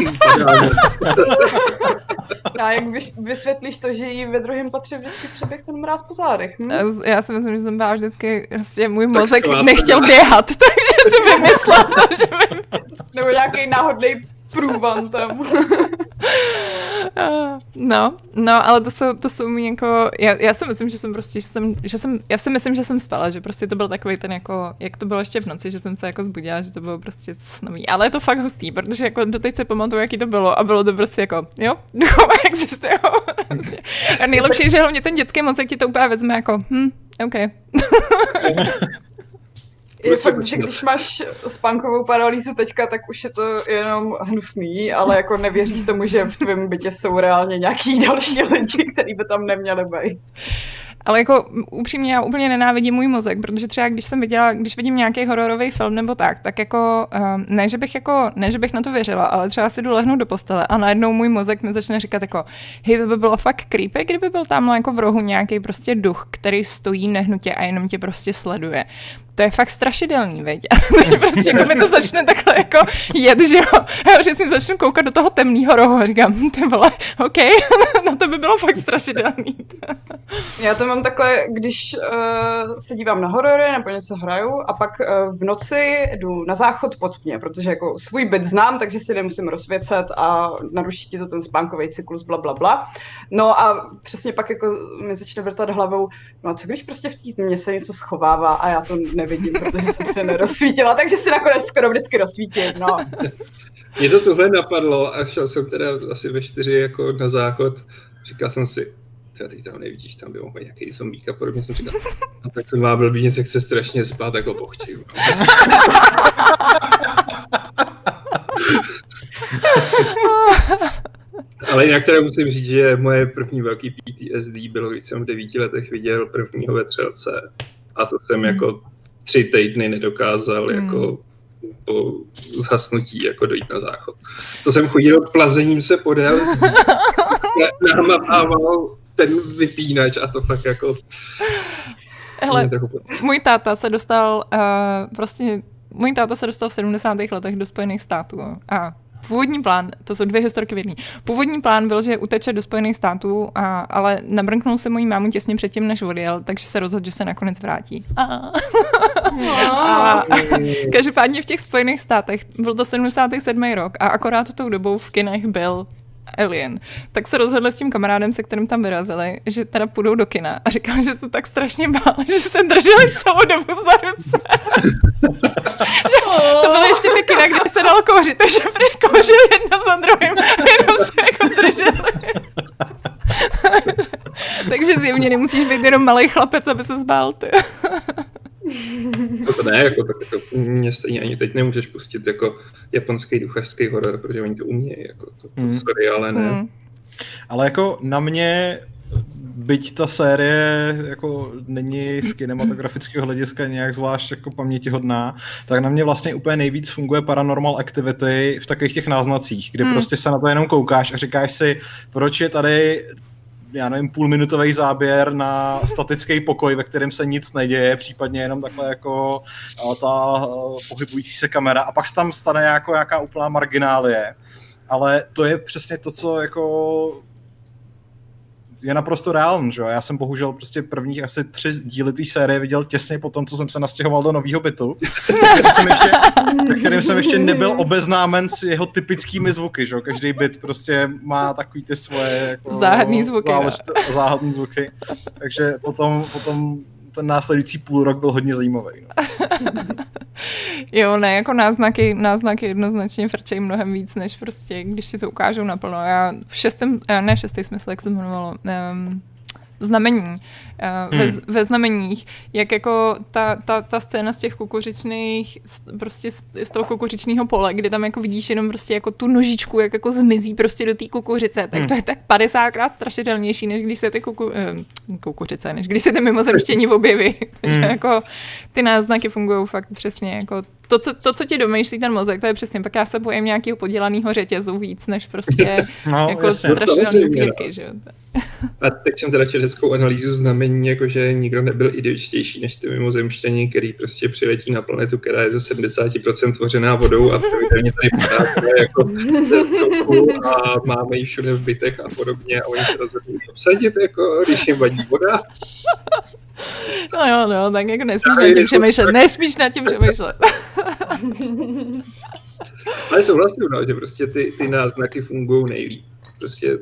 A jak vysvětlíš to, že jí ve druhém patře vždycky přeběh ten mráz po zádech? Hm? Já si myslím, že jsem byla vždycky, vlastně můj mozek nechtěl běhat, takže si vymyslela to, že by... Nebo nějaký náhodný průvan tam. no, no, ale to jsou, to jsou mi jako, já, já si myslím, že jsem prostě, že jsem, že jsem, já si myslím, že jsem spala, že prostě to byl takový ten jako, jak to bylo ještě v noci, že jsem se jako zbudila, že to bylo prostě snový. Ale je to fakt hustý, protože jako doteď se pamatuju, jaký to bylo a bylo to prostě jako, jo, duchové existují. a nejlepší je, že hlavně ten dětský mozek ti to úplně vezme jako, hm, OK. je fakt, že když máš spánkovou paralýzu teďka, tak už je to jenom hnusný, ale jako nevěříš tomu, že v tvém bytě jsou reálně nějaký další lidi, kteří by tam neměli být. Ale jako upřímně já úplně nenávidím můj mozek, protože třeba když jsem viděla, když vidím nějaký hororový film nebo tak, tak jako um, ne, že bych jako, ne, že bych na to věřila, ale třeba si jdu lehnout do postele a najednou můj mozek mi začne říkat jako, hej, to by bylo fakt creepy, kdyby byl tam jako v rohu nějaký prostě duch, který stojí nehnutě a jenom tě prostě sleduje to je fakt strašidelný, veď. prostě jako mi to začne takhle jako jet, že jo. Já že si začnu koukat do toho temného rohu a říkám, hm, ty vole, OK, no to by bylo fakt strašidelný. Já to mám takhle, když uh, se dívám na horory nebo něco hraju a pak uh, v noci jdu na záchod pod mě, protože jako svůj byt znám, takže si nemusím rozvěcet a naruší ti to ten spánkový cyklus, bla, bla, bla. No a přesně pak jako mi začne vrtat hlavou, no a co když prostě v té tmě se něco schovává a já to ne nevidím, protože jsem se nerozsvítila, takže si nakonec skoro vždycky rozsvítím, no. Mě to tuhle napadlo a šel jsem teda asi ve čtyři jako na záchod. Říkal jsem si, ty teď tam nevidíš, tam by mohl být nějaký zombík a podobně jsem říkal, no, tak jsem má blbý, se chce strašně spát, jako pochčím. No. Ale jinak teda musím říct, že moje první velký PTSD bylo, když jsem v devíti letech viděl prvního vetřelce. A to jsem hmm. jako tři týdny nedokázal hmm. jako po zhasnutí jako dojít na záchod. To jsem chodil plazením se podél, nahamával ten vypínač a to fakt jako... Hele, můj táta se dostal uh, prostě můj táta se dostal v 70. letech do Spojených států a Původní plán, to jsou dvě historky v jedné. Původní plán byl, že uteče do Spojených států, a, ale nabrnknul se mojí mámu těsně předtím, než odjel, takže se rozhodl, že se nakonec vrátí. A, a, každopádně v těch Spojených státech byl to 77. rok a akorát tou dobou v kinech byl Alien, tak se rozhodli s tím kamarádem, se kterým tam vyrazili, že teda půjdou do kina a říkal, že se tak strašně bál, že se drželi celou dobu za ruce. že to byly ještě ty kina, kde se dalo kouřit, takže prý kouřili jedno za druhým a jenom se jako drželi. takže zjevně nemusíš být jenom malý chlapec, aby se zbál, ty. No to ne, jako, tak jako, mě stejně ani teď nemůžeš pustit jako japonský duchařský horor, protože oni to umějí, jako to, to mm. sorry, ale ne. Mm. Ale jako na mě byť ta série jako není z kinematografického hlediska nějak zvlášť jako pamětihodná, tak na mě vlastně úplně nejvíc funguje Paranormal Activity v takových těch náznacích, kdy hmm. prostě se na to jenom koukáš a říkáš si, proč je tady já nevím, půlminutový záběr na statický pokoj, ve kterém se nic neděje, případně jenom takhle jako ta pohybující se kamera a pak se tam stane jako nějaká úplná marginálie. Ale to je přesně to, co jako je naprosto reálný, že Já jsem bohužel prostě prvních asi tři díly té série viděl těsně po tom, co jsem se nastěhoval do nového bytu, kterým jsem ještě, kterým jsem ještě nebyl obeznámen s jeho typickými zvuky, že Každý byt prostě má takový ty svoje jako, záhadný zvuky. záhadný zvuky. Takže potom, potom ten následující půl rok byl hodně zajímavý. No. jo, ne, jako náznaky, náznaky jednoznačně frčejí mnohem víc, než prostě, když si to ukážou naplno. Já v šestém, eh, ne šestý smysl, jak se jmenovalo, um, znamení, ve, hmm. ve znameních, jak jako ta, ta, ta scéna z těch kukuřičných, prostě z, z toho kukuřičného pole, kdy tam jako vidíš jenom prostě jako tu nožičku, jak jako zmizí prostě do té kukuřice, tak hmm. to je tak 50krát strašidelnější, než když se ty kuku, uh, kukuřice, než když se ty mimozemštění objeví. Takže hmm. jako ty náznaky fungují fakt přesně jako to, co, to, co ti domýšlí ten mozek, to je přesně, pak já se bojím nějakého podělaného řetězu víc, než prostě no, jako strašidelné upírky, že. A teď jsem teda četl hezkou analýzu znamení, jakože nikdo nebyl idiočtější než ty mimozemštění, který prostě přiletí na planetu, která je ze 70% tvořená vodou a pravidelně tady podáte jako a máme ji všude v bytech a podobně a oni se rozhodnou obsadit, jako, když jim vadí voda. No jo, no, tak jako nesmíš na tím přemýšlet, nesmíš na tím přemýšlet. Ale souhlasím, no, že prostě ty, ty náznaky fungují nejlíp. Prostě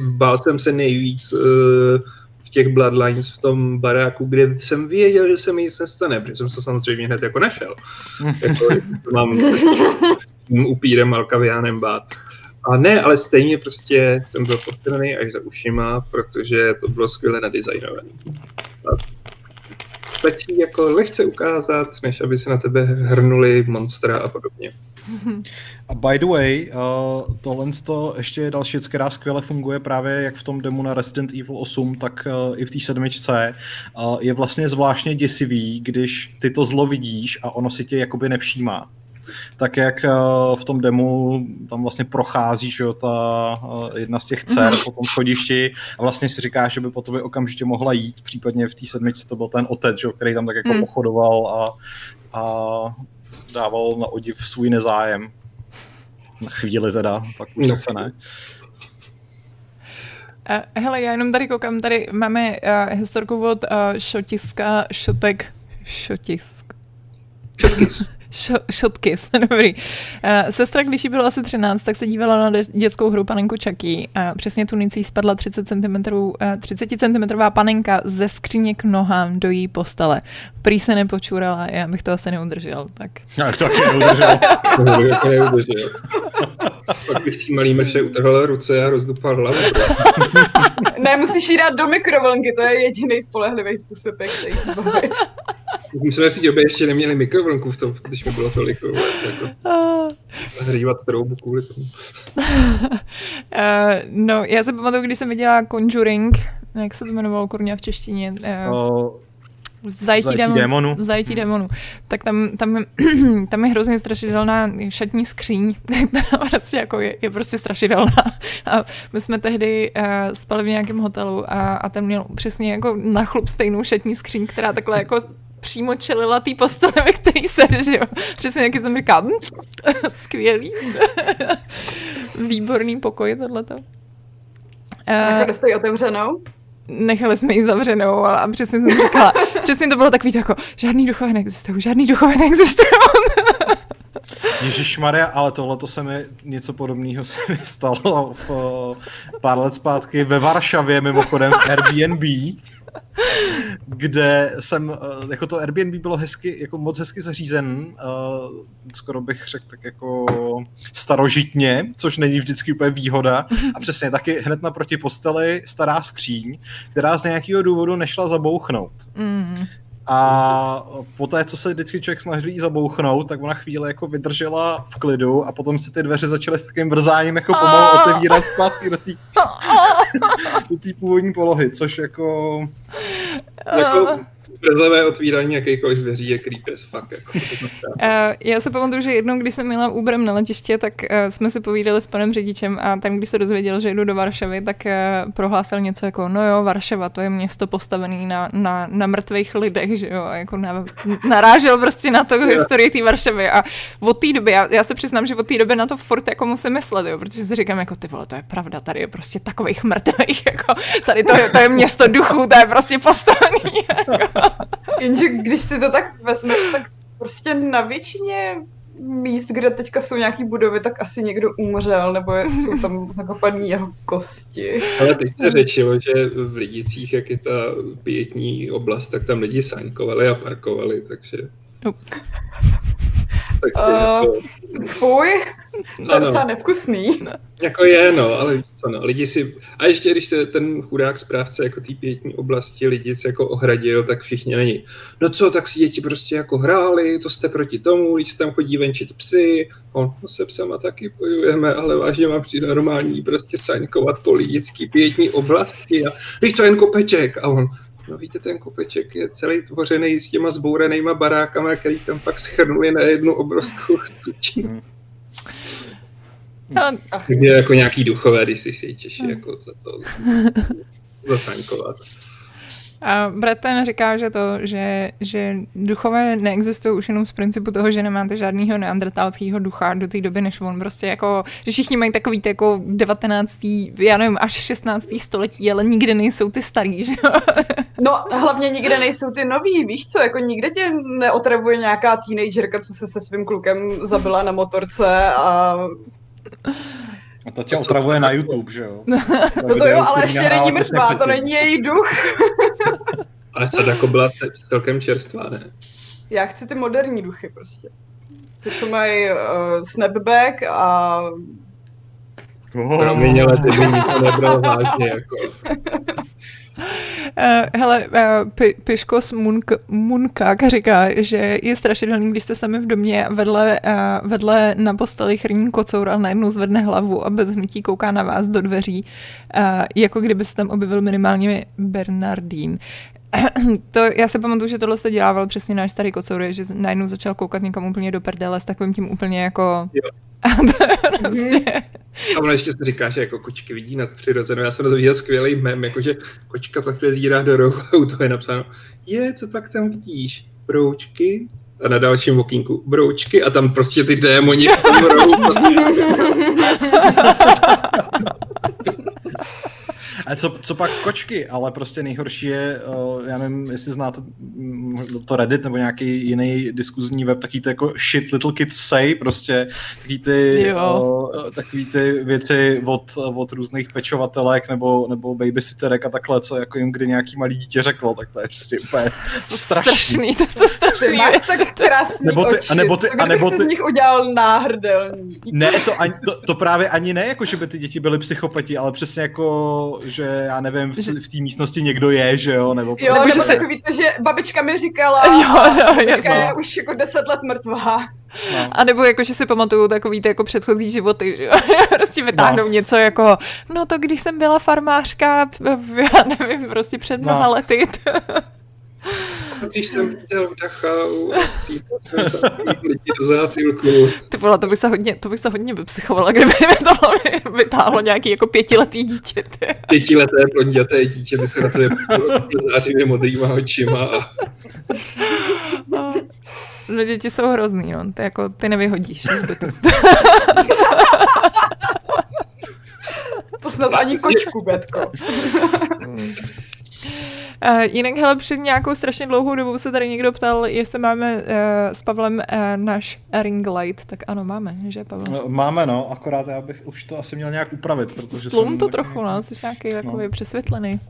bál jsem se nejvíc uh, v těch Bloodlines v tom baráku, kde jsem věděl, že se mi nic nestane, protože jsem se samozřejmě hned jako našel. jako, mám s tím upírem Malkaviánem bát. A ne, ale stejně prostě jsem byl postrany až za ušima, protože to bylo skvěle nadizajnované. Stačí jako lehce ukázat, než aby se na tebe hrnuli monstra a podobně. A by the way, uh, tohle to ještě je další věc, která skvěle funguje právě jak v tom demo na Resident Evil 8, tak uh, i v té sedmičce. Uh, je vlastně zvláštně děsivý, když ty to zlo vidíš a ono si tě jakoby nevšímá tak jak uh, v tom demo tam vlastně prochází, že jo, ta uh, jedna z těch dcer mm-hmm. po tom schodišti a vlastně si říká, že by po tobě okamžitě mohla jít, případně v té sedmičce to byl ten otec, že jo, který tam tak jako mm. pochodoval a, a dával na odiv svůj nezájem. Na chvíli teda, pak už zase ne. Uh, hele, já jenom tady koukám, tady máme uh, historku od uh, šotiska, šotek, šotisk. Šotky, dobrý. Uh, sestra, když jí bylo asi 13, tak se dívala na dětskou hru panenku Chucky a přesně tunicí spadla 30 cm, uh, 30 cm panenka ze skříně k nohám do její postele. Prý se nepočurala, já bych to asi neudržel. Tak. Já to taky neudržel. to neudržel. Pak bych si malý mrše utrhl ruce a rozdupal hlavu. ne, musíš jí dát do mikrovlnky, to je jediný spolehlivý způsob, jak se jí zbavit. My jsme v té době ještě neměli mikrovlnku v tom, když mi bylo tolik. Jako. hřívat troubu kvůli tomu. uh, no, já se pamatuju, když jsem viděla Conjuring, jak se to jmenovalo kurňa v češtině? Uh, oh. Zajetí, zajetí démon, démonu. Zajetí hmm. démonu. Tak tam, tam, tam je hrozně strašidelná šatní skříň, která prostě jako je, je prostě strašidelná. A my jsme tehdy uh, spali v nějakém hotelu a, a ten měl přesně jako na chlup stejnou šatní skříň, která takhle jako přímo čelila té postele, ve který se, že jo. Přesně jak jsem říkal, hm, skvělý. Výborný pokoj tohleto. Uh, jste ji otevřenou? Nechali jsme ji zavřenou a, a přesně jsem říkala, přesně to bylo takový jako, žádný duchové neexistují, žádný duchové neexistují. Ježíš Maria, ale tohle to se mi něco podobného se mi stalo v, pár let zpátky ve Varšavě, mimochodem v Airbnb kde jsem, eh, jako to Airbnb bylo hezky, jako moc hezky zařízen, uh, skoro bych řekl tak jako starožitně, což není vždycky úplně výhoda. A přesně taky hned naproti posteli stará skříň, která z nějakého důvodu nešla zabouchnout. Mm. A po té, co se vždycky člověk snaží zabouchnout, tak ona chvíli jako vydržela v klidu a potom si ty dveře začaly s takovým vrzáním jako pomalu otevírat zpátky do té do původní polohy, což jako... jako brzavé otvírání jakýkoliv dveří je creepy as fuck. Jako. uh, já se pamatuju, že jednou, když jsem měla Uberem na letiště, tak uh, jsme si povídali s panem řidičem a ten, když se dozvěděl, že jdu do Varšavy, tak uh, prohlásil něco jako, no jo, Varšava, to je město postavené na, na, na mrtvých lidech, že jo, a jako na, narážel prostě na to yeah. historii té Varšavy a od té doby, já, já se přiznám, že od té doby na to furt jako musím myslet, jo, protože si říkám, jako ty vole, to je pravda, tady je prostě takových mrtvých, jako tady to je, to je město duchů, to je prostě postavený. Jako. Jenže když si to tak vezmeš, tak prostě na většině míst, kde teďka jsou nějaký budovy, tak asi někdo umřel, nebo jsou tam zakopaný jeho kosti. Ale teď se řečilo, že v Lidicích, jak je ta pětní oblast, tak tam lidi saňkovali a parkovali, takže... Ups. Uh. Fuj, to je docela nevkusný. Jako je, no, ale co, no, lidi si... A ještě když se ten chudák správce jako té pětní oblasti lidi se jako ohradil, tak všichni není. No co, tak si děti prostě jako hráli, to jste proti tomu, když se tam chodí venčit psy, on, no se psama taky bojujeme, ale vážně mám přijde normální prostě saňkovat po lidický pětní oblasti a teď to jen kopeček a on, No víte, ten kopeček je celý tvořený s těma zbouranýma barákama, který tam pak schrnuje na jednu obrovskou sučinu. Hmm. Takže jako nějaký duchové, když si chtějí těší hmm. jako za to zasáňkovat. A Breton říká, že to, že, že duchové neexistují už jenom z principu toho, že nemáte žádného neandertalského ducha do té doby, než on prostě jako, že všichni mají takový ty jako 19. já nevím, až 16. století, ale nikdy nejsou ty starý, že No, hlavně nikde nejsou ty noví, víš co, jako nikde tě neotravuje nějaká teenagerka, co se se svým klukem zabila na motorce a a to tě otravuje na YouTube, že jo? No to jo, ale ještě není mrtvá, to není její duch. ale Sadako byla celkem čerstvá, ne? Já chci ty moderní duchy prostě. Ty, co mají uh, snapback a... Oh. Promiň, ale ty by nikdo nebral vážně, jako. Uh, hele, uh, P- Piškos Munk- Munkák říká, že je strašidelný, když jste sami v domě vedle, uh, vedle na posteli chrní kocour a najednou zvedne hlavu a bez hnutí kouká na vás do dveří, jako kdyby se tam objevil minimálně Bernardín. to, já se pamatuju, že tohle se dělával přesně náš starý kocour, že najednou začal koukat někam úplně do prdele s takovým tím úplně jako... Jo. A to je prostě... A ono ještě se říká, že jako kočky vidí nad přirozenou. Já jsem na to viděl skvělý mem, jakože kočka takhle zírá do rohu a u toho je napsáno, je, co pak tam vidíš? Broučky? A na dalším okýnku broučky a tam prostě ty démoni v tom rohu. Prostě... A co, co pak kočky, ale prostě nejhorší je, uh, já nevím, jestli znáte mm, to Reddit nebo nějaký jiný diskuzní web, taký ty jako shit little kids say, prostě taký ty, uh, takový ty věci od, od různých pečovatelek nebo, nebo babysitterek a takhle, co jako jim kdy nějaký malý dítě řeklo, tak to je prostě úplně to strašný. strašný. To jsou strašný Ty máš tak krásný nebo ty, oči, a nebo ty, a nebo ty, z nich udělal náhrdelní. Ne, to, ani, to, to, právě ani ne, jako že by ty děti byly psychopati, ale přesně jako, že já nevím, v, v té místnosti někdo je, že jo, nebo... Jo, nebo se... takový to, že babička mi říkala, jo, no, babička je už jako deset let mrtvá. No. A nebo jako, že si pamatuju takový ty jako předchozí životy, že prostě vytáhnou no. něco jako, no to když jsem byla farmářka, já nevím, prostě před mnoha no. lety. Když jsem viděl v Dachau a lidi do zátilku. Ty vole, to by se hodně, to by se hodně vypsychovala, kdyby mi to vytáhlo nějaký jako pětiletý dítě. Ty. Pětileté blonděté dítě by se na to zářivě modrýma očima. A... No děti jsou hrozný, no. Ty, jako, ty nevyhodíš z bytu. to snad ani kočku, Betko. Uh, jinak, hele, před nějakou strašně dlouhou dobou se tady někdo ptal, jestli máme uh, s Pavlem uh, náš ring light, tak ano, máme, že Pavel? No, máme, no, akorát já bych už to asi měl nějak upravit, protože Slum jsem... to trochu, no, jsi nějaký no. takový přesvětlený.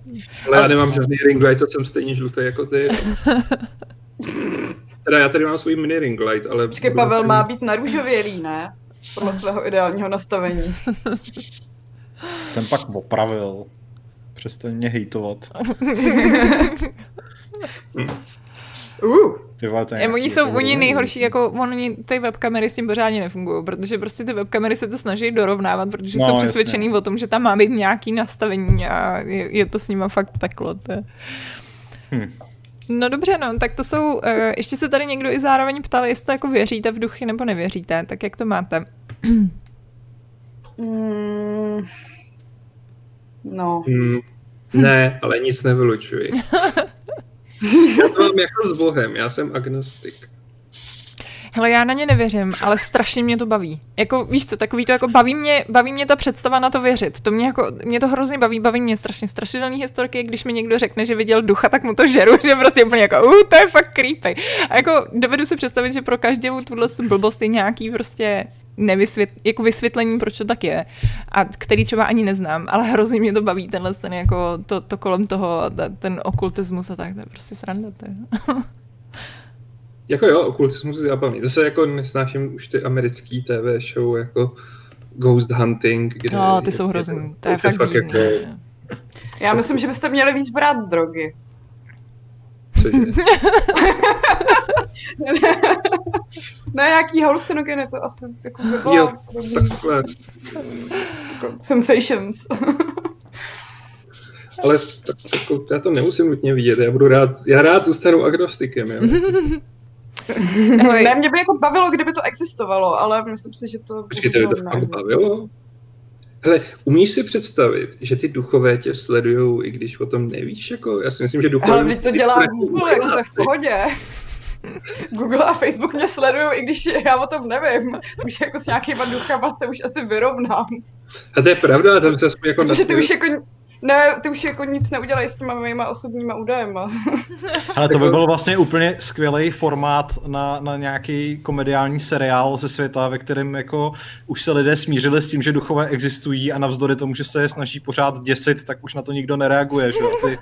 Ale já nemám žádný ring light, to jsem stejně žlutý jako ty. teda já tady mám svůj mini ring light, ale... Počkej, Pavel má být na růžovělý, ne? Podle svého ideálního nastavení. jsem pak opravil. Přestaň mě hejtovat. uh. Ty vole, to je oni jsou oni nejhorší, jako oni ty webkamery s tím pořádně nefungují, protože prostě ty webkamery se to snaží dorovnávat, protože no, jsou přesvědčený jasně. o tom, že tam má být nějaký nastavení a je, je to s nima fakt peklo. To je. Hm. No dobře, no, tak to jsou, uh, ještě se tady někdo i zároveň ptal, jestli jako věříte v duchy nebo nevěříte, tak jak to máte? mm, no. Mm, ne, ale nic nevylučuji. já to mám jako s Bohem, já jsem agnostik. Hele, já na ně nevěřím, ale strašně mě to baví. Jako, víš co, takový to jako baví mě, baví mě ta představa na to věřit. To mě jako, mě to hrozně baví, baví mě strašně strašidelný historky, když mi někdo řekne, že viděl ducha, tak mu to žeru, že prostě úplně jako, uh, to je fakt creepy. A jako dovedu si představit, že pro každou tuhle blbost je nějaký prostě nevysvět, jako vysvětlení, proč to tak je, a který třeba ani neznám, ale hrozně mě to baví, tenhle ten jako to, to kolem toho, ten okultismus a tak, to je prostě sranda. To je. jako jo, okultismus je zábavný. Zase jako nesnáším už ty americký TV show jako Ghost Hunting. Kde no, ty jsou hrozný, to je, fakt, fakt jako... Já myslím, že byste měli víc brát drogy. Cože? ne, nějaký halucinogeny, to asi jako vyvolá jo, takhle. Sensations. Ale tak, jako, já to nemusím nutně vidět, já budu rád, já rád zůstanu agnostikem, jo. ne, mě by jako bavilo, kdyby to existovalo, ale myslím si, že to... Počkej, to by to fakt bavilo? Hele, umíš si představit, že ty duchové tě sledují, i když o tom nevíš? Jako, já si myslím, že duchové... Ale to dělá Google, jako tak v pohodě. Google a Facebook mě sledují, i když já o tom nevím. Takže jako s nějakýma duchama se už asi vyrovnám. A to je pravda, tam se jako... Protože ty už jako ne, ty už jako nic neudělají s těma mýma osobníma údajema. Ale to by byl vlastně úplně skvělý formát na, na nějaký komediální seriál ze světa, ve kterém jako už se lidé smířili s tím, že duchové existují a navzdory tomu, že se je snaží pořád děsit, tak už na to nikdo nereaguje. Že? Ty,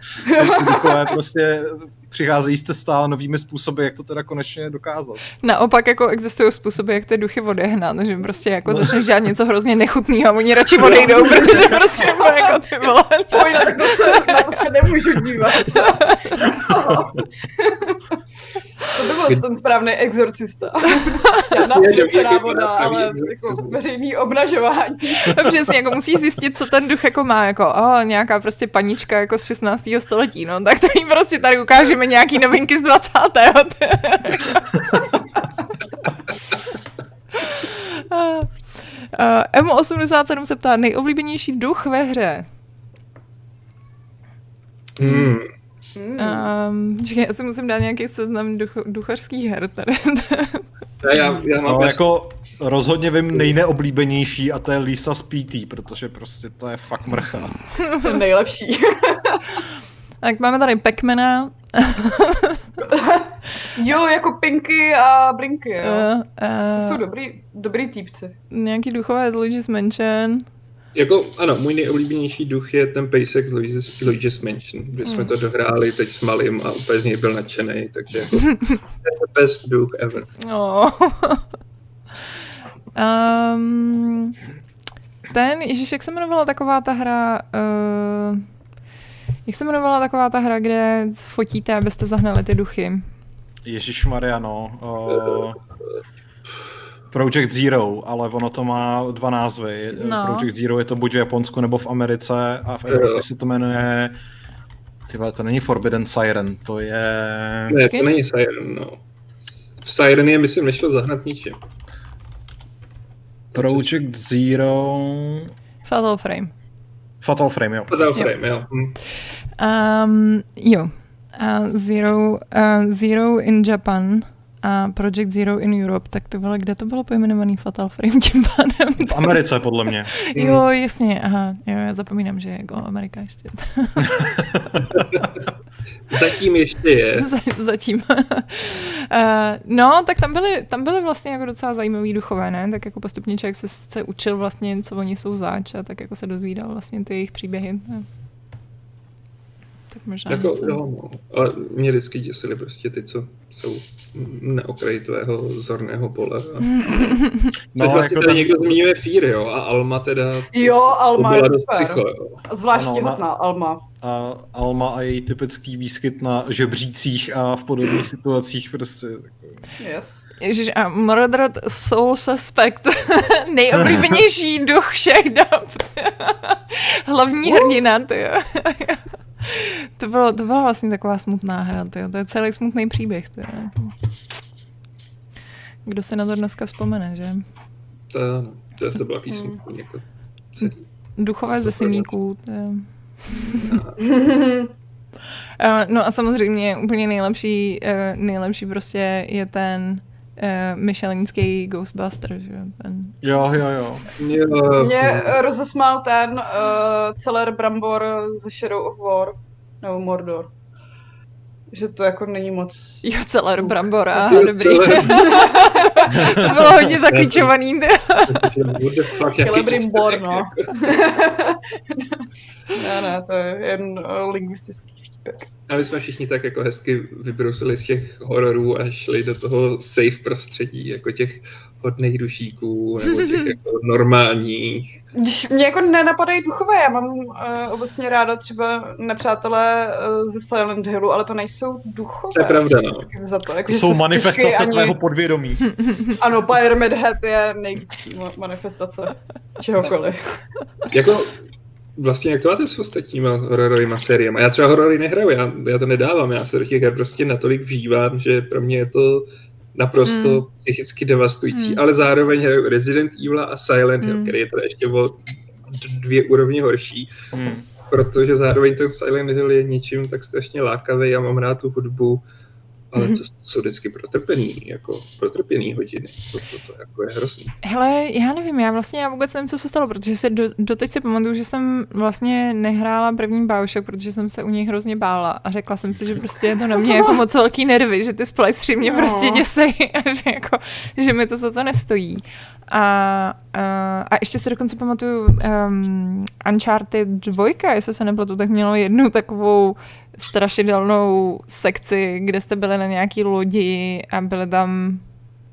ty duchové prostě přicházejí jste stále novými způsoby, jak to teda konečně dokázat. Naopak jako existují způsoby, jak ty duchy odehnat, že prostě jako no. začneš dělat něco hrozně nechutného a oni radši odejdou, protože prostě jako ty vole. Pojď, na to se nemůžu dívat. To by byl ten správný exorcista. Já voda, ale jako veřejný obnažování. Přesně, jako musíš zjistit, co ten duch jako má, jako oh, nějaká prostě panička jako z 16. století, no, tak to jim prostě tady ukážeme nějaký novinky z 20. Uh, M87 se ptá, nejoblíbenější duch ve hře. Hmm. Um, čekaj, já si musím dát nějaký seznam duch, duchařských her tady. já, já, já mám no, jako rozhodně vím nejneoblíbenější a to je Lisa z PT, protože prostě to je fakt mrcha. Nejlepší. tak máme tady Pacmana. jo, jako Pinky a Blinky, jo. Uh, uh, to jsou dobrý, dobrý týpci. Nějaký duchové z Luigi's Mansion. Jako, ano, můj nejoblíbenější duch je ten Pejsek z Luigi's, Luigi's Mansion, že jsme to dohráli teď s malým a úplně z něj byl nadšený, takže jako, the best duch ever. Oh. um, ten, ježiš, jak se jmenovala taková ta hra, uh, jak se jmenovala taková ta hra, kde fotíte, abyste zahnali ty duchy? Ježíš Mariano. Uh... Project Zero, ale ono to má dva názvy. No. Project Zero je to buď v Japonsku nebo v Americe a v Evropě se to jmenuje Tyba, to není Forbidden Siren, to je... Ne, to není Siren, no. Siren je, myslím, nešlo zahnat ničem. Project Zero... Fatal Frame. Fatal Frame, jo. Fatal Frame, jo. jo. Hm. Um, jo. Uh, Zero, uh, Zero in Japan a Project Zero in Europe, tak to vole, kde to bylo pojmenovaný Fatal Frame tím pádem? V Americe, podle mě. jo, jasně, aha, jo, já zapomínám, že je jako Amerika ještě. Zatím ještě je. Zatím. uh, no, tak tam byly, tam byly vlastně jako docela zajímavý duchové, ne? Tak jako postupně člověk se, se učil vlastně, co oni jsou zač a tak jako se dozvídal vlastně ty jejich příběhy. Ne? Tak možná jako, něco. Jo, no. Ale mě vždycky děsily prostě ty, co jsou na okraji tvého zorného pole. A... no, vlastně jako tady tam... někdo zmiňuje Fír, jo, a Alma teda... Jo, Alma je super. Psycho, jo. Zvlášť hodná Alma. A Alma a její typický výskyt na žebřících a v podobných situacích prostě. Yes. Ježiš, a Mordred Soul Suspect, nejoblíbenější duch všech dob. Hlavní hrdina, ty to, bylo, to byla vlastně taková smutná hra, tyjo. to je celý smutný příběh. Tyjo. Kdo se na to dneska vzpomene, že? To, to, to bylo takový smutný. Jako Duchové ze simíků. no a samozřejmě úplně nejlepší, eh, nejlepší prostě je ten uh, Michelinský Ghostbuster, že ten... Jo, jo, jo. Mě rozesmál ten uh, celer Brambor ze Shadow of War, nebo Mordor. Že to jako není moc... Jo, celer Brambora, dobrý. to bylo hodně zaklíčovaný. Celebrimbor, no. ne, ne, to je jen uh, lingvistický vtípek. A my jsme všichni tak jako hezky vybrusili z těch hororů a šli do toho safe prostředí, jako těch hodných dušíků, nebo těch jako normálních. Když mě jako nenapadají duchové, já mám uh, obecně ráda třeba nepřátelé uh, ze Silent Hillu, ale to nejsou duchové. To je pravda, no. Za to, jako, to jsou manifestace ani... tvého podvědomí. ano, Pyramid Head je největší manifestace čehokoliv. jako vlastně jak to máte s ostatníma hororovými sériemi? Já třeba horory nehraju, já, já to nedávám, já se do těch her prostě natolik vžívám, že pro mě je to naprosto hmm. psychicky devastující, hmm. ale zároveň hraju Resident Evil a Silent Hill, hmm. který je teda ještě o dvě úrovně horší, hmm. protože zároveň ten Silent Hill je něčím tak strašně lákavý, já mám rád tu hudbu, ale to jsou vždycky protrpený, jako protrpený hodiny. To, to, to jako je hrozný. Hele, já nevím, já vlastně já vůbec nevím, co se stalo, protože se do, doteď si pamatuju, že jsem vlastně nehrála první Bioshock, protože jsem se u něj hrozně bála a řekla jsem si, že prostě je to na mě jako moc velký nervy, že ty splicery mě no. prostě děsej a že, jako, že mi to za to nestojí. A, a, a ještě si dokonce pamatuju um, Uncharted 2, jestli se nepletu, tak mělo jednu takovou strašidelnou sekci, kde jste byli na nějaký lodi a byly tam,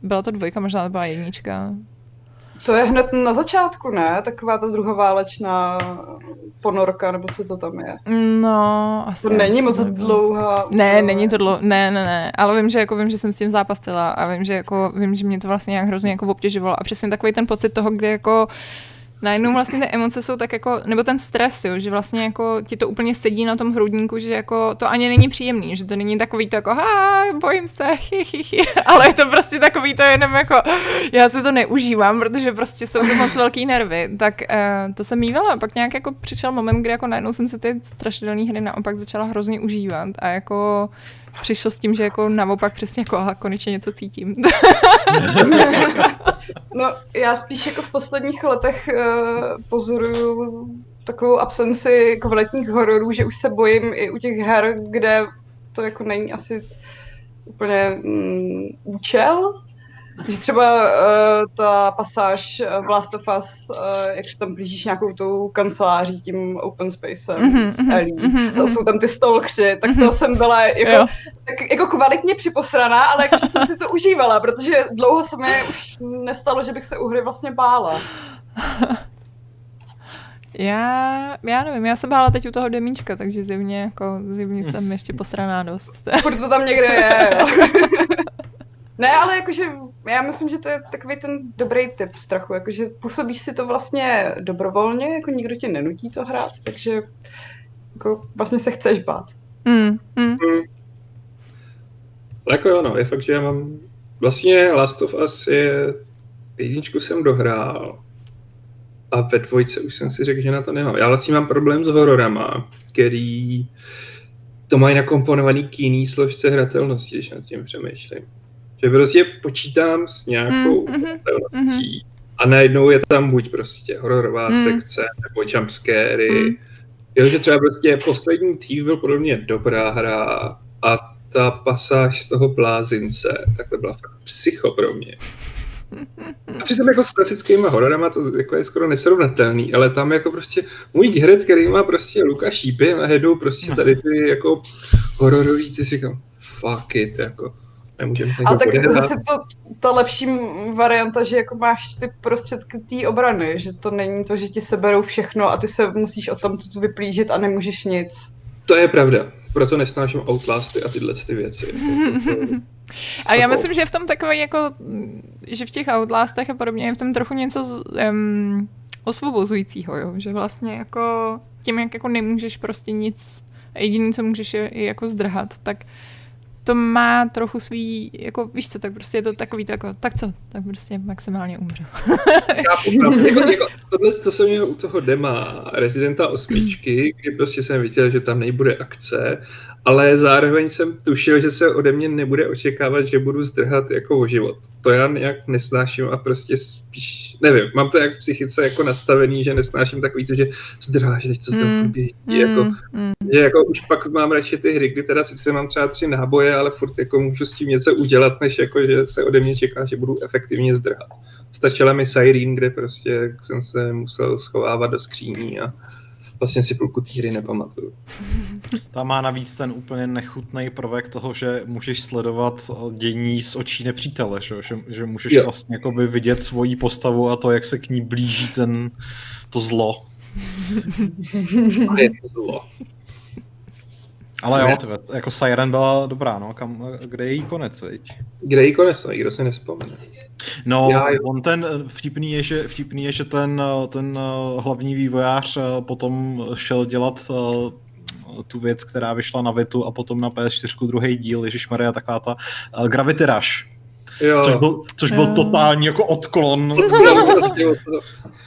byla to dvojka, možná to byla jednička. To je hned na začátku, ne? Taková ta druhoválečná ponorka, nebo co to tam je? No, asi. To není moc dlouhá. Ne, není to dlouhá, ne, ne, ne, ale vím, že jako vím, že jsem s tím zápasila a vím, že jako vím, že mě to vlastně nějak hrozně jako obtěžovalo a přesně takový ten pocit toho, kde jako najednou vlastně ty emoce jsou tak jako, nebo ten stres, jo, že vlastně jako ti to úplně sedí na tom hrudníku, že jako to ani není příjemný, že to není takový to jako ha, bojím se, hi, hi, hi, ale je to prostě takový to jenom jako, já se to neužívám, protože prostě jsou to moc velký nervy, tak uh, to jsem mývala, pak nějak jako přišel moment, kdy jako najednou jsem se ty strašidelné hry naopak začala hrozně užívat a jako přišlo s tím, že jako naopak přesně jako aha, konečně něco cítím. no, já spíš jako v posledních letech uh, pozoruju takovou absenci kvalitních hororů, že už se bojím i u těch her, kde to jako není asi úplně mm, účel, že třeba uh, ta pasáž v Last of Us, uh, jak se tam blížíš nějakou tou kanceláří tím open spacem mm-hmm, s Ellie, mm-hmm, a jsou tam ty stolkři, tak z toho jsem byla jako, tak, jako kvalitně připosraná, ale jakože jsem si to užívala, protože dlouho se mi už nestalo, že bych se u hry vlastně bála. Já, já nevím, já jsem bála teď u toho demíčka, takže zimně, jako zimně jsem ještě posraná dost. Furt to tam někde je. Ne, ale jakože já myslím, že to je takový ten dobrý typ strachu, jakože působíš si to vlastně dobrovolně, jako nikdo tě nenutí to hrát, takže jako vlastně se chceš bát. Mm, mm. Mm. Jako jo, no, je fakt, že já mám... Vlastně Last of Us je... Jedničku jsem dohrál a ve dvojce už jsem si řekl, že na to nemám. Já vlastně mám problém s hororama, který to mají nakomponovaný k jiný složce hratelnosti, když nad tím přemýšlím. Že prostě počítám s nějakou Mm, hratelností a najednou je tam buď prostě hororová Mm. sekce, nebo jumpscary. Mm. Jo, že třeba prostě poslední Thief byl podle mě dobrá hra a ta pasáž z toho blázince, tak to byla fakt psycho pro mě. A přitom jako s klasickými hororama to jako je skoro nesrovnatelný, ale tam jako prostě můj hred, který má prostě luka šípy a najednou prostě tady ty jako hororový, ty si říkám, fuck it, jako nemůžeme to Ale jako tak odehrát. zase to, ta lepší varianta, že jako máš ty prostředky té obrany, že to není to, že ti seberou všechno a ty se musíš o tom vyplížit a nemůžeš nic. To je pravda, proto nesnáším Outlasty a tyhle ty věci. A já myslím, že v tom takové jako, že v těch Outlastech a podobně je v tom trochu něco z, um, osvobozujícího, jo? že vlastně jako tím, jak jako nemůžeš prostě nic, a jediný, co můžeš je, je jako zdrhat, tak to má trochu svý, jako víš co, tak prostě je to takový, to jako, tak co, tak prostě maximálně umřu. Chápu. Jako, jako, tohle, co jsem měl u toho dema Residenta osmičky, kdy prostě jsem viděl, že tam nebude akce, ale zároveň jsem tušil, že se ode mě nebude očekávat, že budu zdrhat jako o život. To já nějak nesnáším a prostě spíš, nevím, mám to jak v psychice jako nastavený, že nesnáším takový to, že zdrháš, teď co zde Mm, mm, běží, jako, mm. že jako už pak mám radši ty hry, kdy teda sice mám třeba tři náboje, ale furt jako můžu s tím něco udělat, než jako, že se ode mě čeká, že budu efektivně zdrhat. Stačila mi Siren, kde prostě jsem se musel schovávat do skříní a vlastně si půlku té hry nepamatuju. Tam má navíc ten úplně nechutný prvek toho, že můžeš sledovat dění z očí nepřítele, že, že, že můžeš Jo. vlastně jakoby vidět svoji postavu a to, jak se k ní blíží ten, to zlo. A je to zlo. Ale jo, tyve, jako Siren byla dobrá, no, kam, kde je její konec, viď? Kde jí konec, nikdo se nespomene. No, Já- on ten eh, vtipný je, že, vtipný je, že ten, eh, ten eh, hlavní vývojář potom šel dělat tu věc, která vyšla na Vitu a potom na PS4 druhý díl, Maria taková ta uh, Gravity Rush, Jo. což byl, což byl Jo. totální jako odklon. Prostě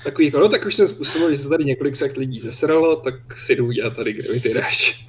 Takový, jako, no tak už jsem způsobil, že se tady několik set lidí zesralo, tak si jdu udělat tady Gravity Rush.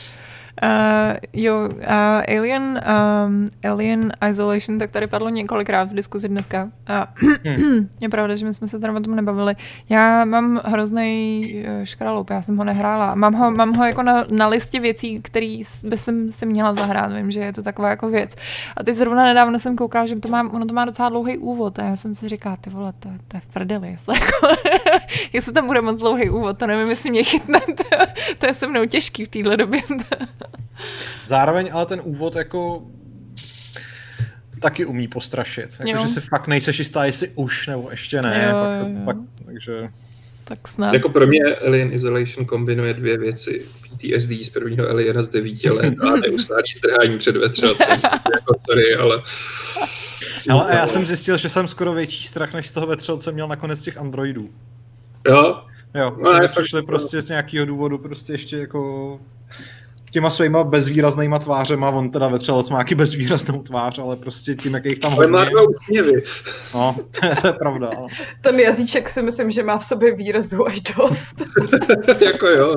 Uh, jo, uh, Alien, um, Alien Isolation, tak tady padlo několikrát v diskuzi dneska. A je pravda, že my jsme se tady o tom nebavili. Já mám hrozný škraloup, já jsem ho nehrála. Mám ho, mám ho jako na, na listě věcí, které by jsem si měla zahrát. Vím, že je to taková jako věc. A teď zrovna nedávno jsem koukala, že to má, ono to má docela dlouhý úvod a já jsem si říkala, ty vole, to, to je v prdeli, jestli, jako, jestli tam bude moc dlouhý úvod, to nevím, jestli mě chytne, to, to je se mnou těžký v téhle době. Zároveň ale ten úvod jako taky umí postrašit. Jako, že si fakt nejseš jistá, jestli už nebo ještě ne. Jo, pak, jo. Pak, takže tak snad. Jako pro mě Alien Isolation kombinuje dvě věci. PTSD z prvního Aliena z devíti let a neustálý zdrhání před vetřelcem. jako sorry, ale... Ale a já jsem zjistil, že jsem skoro větší strach, než z toho vetřelce měl nakonec těch androidů. Jo, Jo, No, že přišli to- prostě z nějakého důvodu prostě ještě jako těma svýma bezvýraznýma tvářema, on teda vetřelec má taky bezvýraznou tvář, ale prostě tím, jak jich tam ale má hodně, dva úsměvy. no, to je pravda. ale- Ten jazyček si myslím, že má v sobě výrazu až dost. jako jo.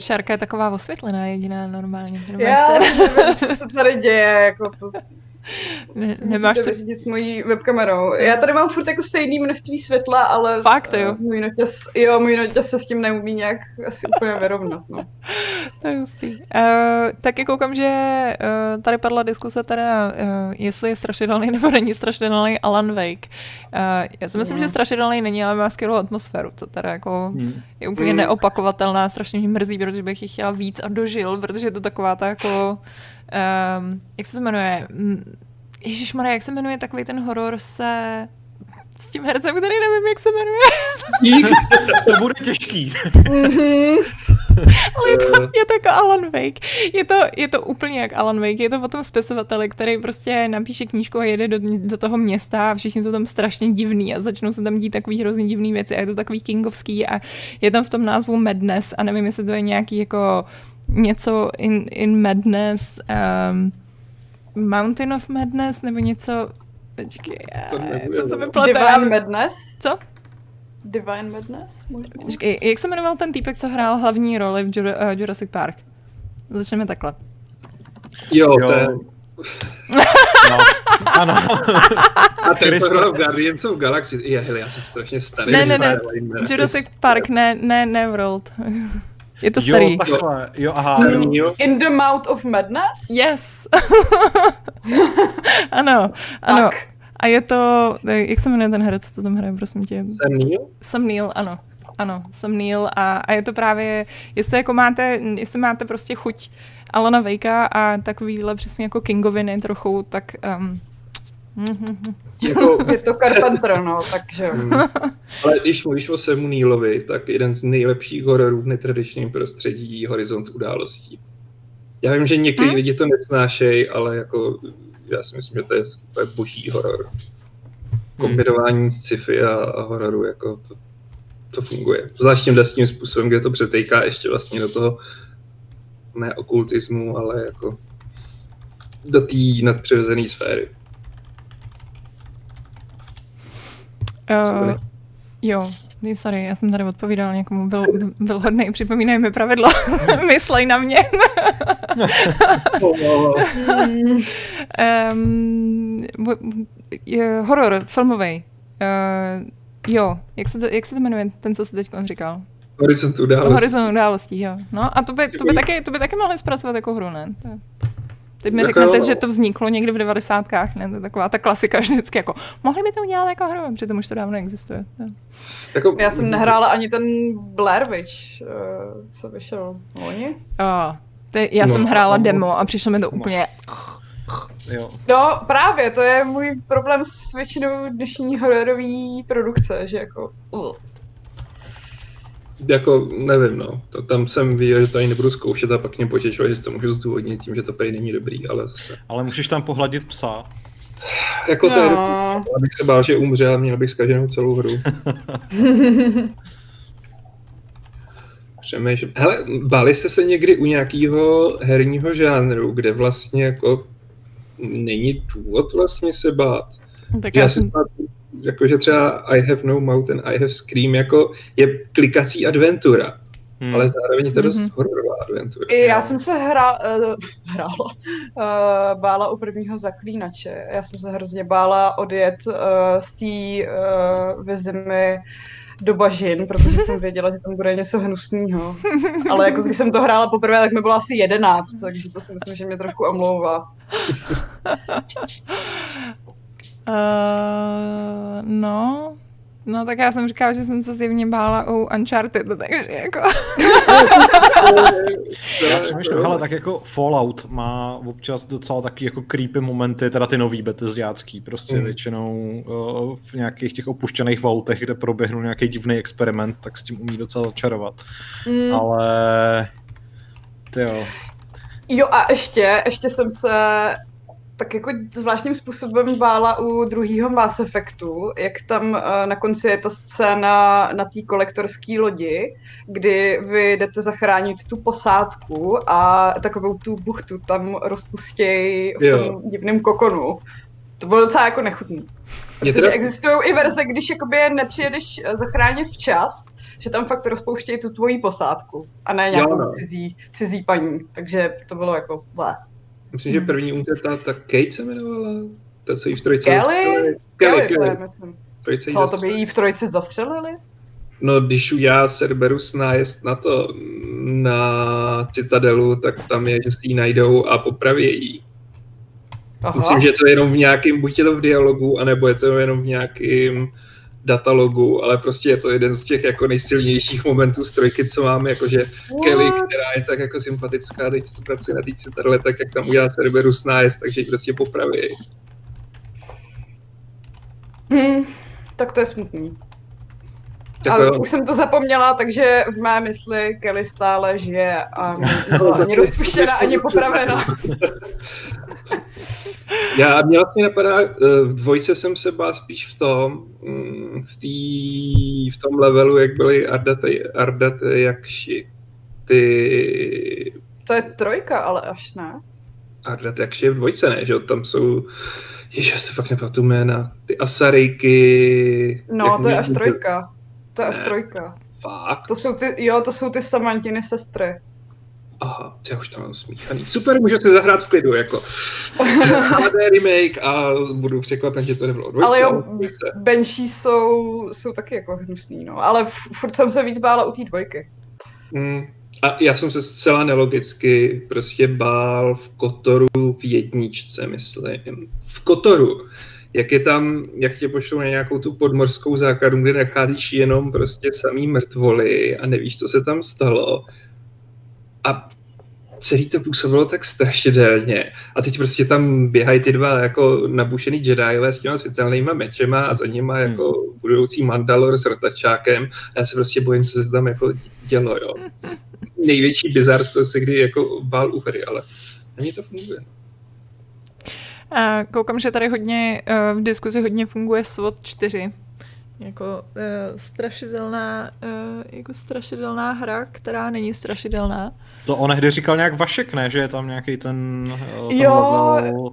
Šárka je taková osvětlená jediná normálně. Já nevím, co se tady děje, jako to ne, nemáš to... vyřídit s mojí webkamerou. Já tady mám furt jako stejný množství světla, ale Fakt, jo? eh, můj noťas, jo, můj noťas se s tím neumí nějak asi úplně vyrovnat, no. To je hustý. Uh, taky koukám, že uh, tady padla diskuse teda, uh, jestli je strašidelný nebo není strašidelný Alan Wake. Uh, já si myslím, Mm. že strašidelný není, ale má skvělou atmosféru, co teda jako Hmm. je úplně Mm. neopakovatelná, strašně mě mrzí, protože bych ji chtěla víc a dožil, protože je to taková ta jako, um, jak se to jmenuje, Ježíš jak se jmenuje takový ten horor se s tím hercem, který nevím, jak se jmenuje. to bude těžký. Mhm. Ale je to, je to jako Alan Wake. Je to, je to úplně jak Alan Wake. Je to o tom spisovateli, který prostě napíše knížku a jede do, do toho města a všichni jsou tam strašně divní a začnou se tam dít takový hrozně divný věci a je to takový kingovský a je tam v tom názvu Madness a nevím, jestli to je nějaký jako něco in, in Madness, um, Mountain of Madness nebo něco, Počkej, To nebude, to se mi plete. Divine Madness? Co? Divine Madness? Možná. Počkej, jak se jmenoval ten týpek, co hrál hlavní roli v uh, Jurassic Park? Začneme takhle. Jo, Jo. to je... No. Ano. A ten Chris to hrál Pratt. v Guardians of Galaxy. Je, hele, já jsem strašně starý. Ne, ne, ne. Jurassic Park, ne, ne, ne World. Je to Jo, starý. takhle. Jo, aha. Ten Jo. jo. In the Mouth of Madness? Yes. ano, ano. Tak. A je to, jak se jmenuje ten herec, co tam hraje, prosím tě? Sam Neill? Sam Neill, ano. Ano, Sam Neill a, a je to právě, jestli jako máte, jestli máte prostě chuť Alana Wakea a takovýhle přesně jako Kingoviny trochu, tak um, Jako, Je to Carpenter, no, takže... mm, ale když mluvíš o Samu Neillovi, tak jeden z nejlepších hororů v netradičním prostředí Horizont událostí. Já vím, že někteří Hm? lidi to nesnášejí, ale jako já si myslím, že to je boží horor. Kombinování sci-fi a, a hororu, jako to, to funguje. Zvlášť tímhle s tím způsobem, kde to přetejká ještě vlastně do toho ne okultismu, ale jako do té nadpřirozené sféry. Uh, jo, sorry, já jsem tady odpovídal někomu, byl, byl hodný, připomínej mi pravidlo, myslej na mě. Um, je, horor, filmový. Uh, jo, jak se, to, jak se to jmenuje, ten, co jsi teď říkal? Horizont událostí. Horizon událostí, jo. No a to by, to by, taky, to by taky mohli zpracovat jako hru, ne? To je- Teď mi Tak řeknete, jo. že to vzniklo někdy v devadesátkách, ne? To je taková ta klasika vždycky, jako mohli by to udělat jako hru, přitom už to dávno existuje. To- Jako, Já jsem nehrála ani ten Blair Witch, eh, co vyšel loni. Jo, ty, já No, jsem hrála no, demo a přišlo mi to no. úplně... Jo. No právě, to je můj problém s většinou dnešní hororové produkce, že jako... Uh. Jako, nevím, no. To, tam jsem viděl, že to ani nebudu zkoušet a pak mě potěšilo, že si to můžu zdůvodnit tím, že to prý není dobrý, ale zase. Ale můžeš tam pohladit psa. Jako to je, No. abych se bál, že umře a měl bych zkaženou celou hru. Přemýšlím. Hele, báli jste se někdy u nějakého herního žánru, kde vlastně jako není důvod vlastně se bát? Tak Já já si jsem, pamatuju, jako, že třeba I have no mouth and I have scream jako je klikací adventura, Hmm. ale zároveň je to dost Mhm. hororová adventura. I já jsem se hra, uh, hrála, uh, bála u prvního zaklínače. Já jsem se hrozně bála odjet uh, z té uh, vezimy do bažin, protože jsem věděla, že tam bude něco hnusného. Ale jako když jsem to hrála poprvé, tak mi bylo asi jedenáct, takže to si myslím, že mě trošku omlouvá. Uh, no, no tak já jsem říkala, že jsem se zjevně bála u Uncharted, takže jako... Já přemýšlím, hele, tak jako Fallout má občas docela taky jako creepy momenty, teda ty nový betezďácký, prostě Mm. většinou uh, v nějakých těch opuštěných vaultech, kde proběhnul nějaký divný experiment, tak s tím umí docela začarovat. Mm. Ale... Ty jo. Jo a ještě, ještě jsem se tak jako zvláštním způsobem bála u druhého Mass Effectu, jak tam eh, na konci je ta scéna na té kolektorské lodi, kdy vy jdete zachránit tu posádku a takovou tu buchtu tam rozpustějí v Jo. tom divném kokonu. To bylo docela jako nechutný. Mě Protože teda- existují i verze, když jakoby je nepřijedeš eh, zachránit včas, že tam fakt rozpouštějí tu tvoji posádku a ne nějakou no. cizí, cizí paní. Takže to bylo jako blé. Myslím, že první umře ta, ta Kate se jmenovala, ta, co jí v trojce Kelly? zastřelili. Kelly, Kelly, to je, Kelly. myslím. Trojce Co, to by jí v trojce zastřelili? No, když já Cerberus nájezd na to, na Citadelu, tak tam je, že si ji najdou a popraví jí. Aha. Myslím, že to je jenom v nějakém, buď je to v dialogu, anebo je to jenom v nějakém datalogu, ale prostě je to jeden z těch jako nejsilnějších momentů z trojky, co mám, jakože Kelly, What? která je tak jako sympatická, teď to pracuje na té Citadele, tak jak tam udělá Cerberus nájezd, takže ji prostě popraví. Hm. Tak to je smutný. Ale už jsem to zapomněla, takže v mé mysli Kelly stále žije a nebyla ani rozpuštěna, ani popravena. Já mě vlastně napadá, eh, v dvojce jsem se bál spíš v tom, mm, v, tý, v tom levelu, jak byly Ardate, Ardate Jakši. Ty... To je trojka, ale až ne. Ardate Jakši je v dvojce, ne? Že tam jsou Ježiš, já se fakt nepamatuji jména. Ty Asarejky... No, to je až trojka. To je až Ne. trojka. Fakt? To jsou ty, jo, to jsou ty Samantiny sestry. Aha, já už to mám smíchaný. Super, můžu si zahrát v klidu, jako. HD remake a budu překvapen, že to nebylo dvojce, Ale jo. Benší jsou, jsou taky jako hnusný, no. Ale f- furt jsem se víc bála u té dvojky. Mm. A já jsem se zcela nelogicky prostě bál v Kotoru v jedničce, myslím. V Kotoru. Jak je tam, jak tě pošlou na nějakou tu podmorskou základnu, kde nacházíš jenom prostě samý mrtvoly a nevíš, co se tam stalo. A celý to působilo tak strašidelně. A teď prostě tam běhají ty dva jako nabušený Jediové s těma světelnýma mečema a za nima jako budoucí Mandalor s rotačákem. A já se prostě bojím, co se tam jako dělo, jo. Největší bizar, co se kdy jako bál u hry, ale na mě to funguje. A koukám, že tady hodně eh, v diskuzi hodně funguje SWOT 4. Jako uh, strašidelná, uh, jako strašidelná hra, která není strašidelná. To onehdy říkal nějak Vašek, ne? Že je tam nějaký ten, eh, ten Jo. level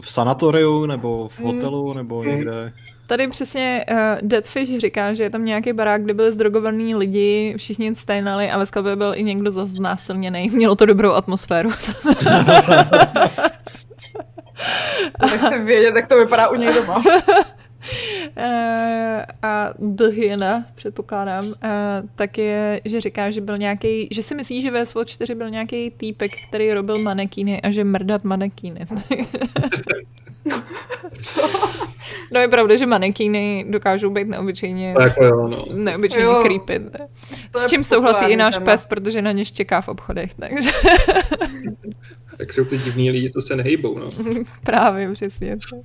v sanatoriu, nebo v Mm. hotelu, nebo Mm. někde. Tady přesně uh, Deadfish říká, že je tam nějaký barák, kde byli zdrogovaní lidi, všichni stejnali a ve sklepě byl i někdo znásilněný. Mělo to dobrou atmosféru. Nechci vědět, jak to vypadá u něj doma. Eh, a The Hyena, předpokládám, eh, tak je, že říká, že byl nějaký, že si myslí, že ve SWOT 4 byl nějaký týpek, který robil manekíny a že mrdat manekíny. no je pravda, že manekíny dokážou být neobyčejně Tak jo, no. neobyčejně Jo. creepy. To S čím souhlasí i náš téma. pes, protože na ně čeká v obchodech, takže Tak jsou ty divní lidi, co se nehejbou, no. právě přesně. tak.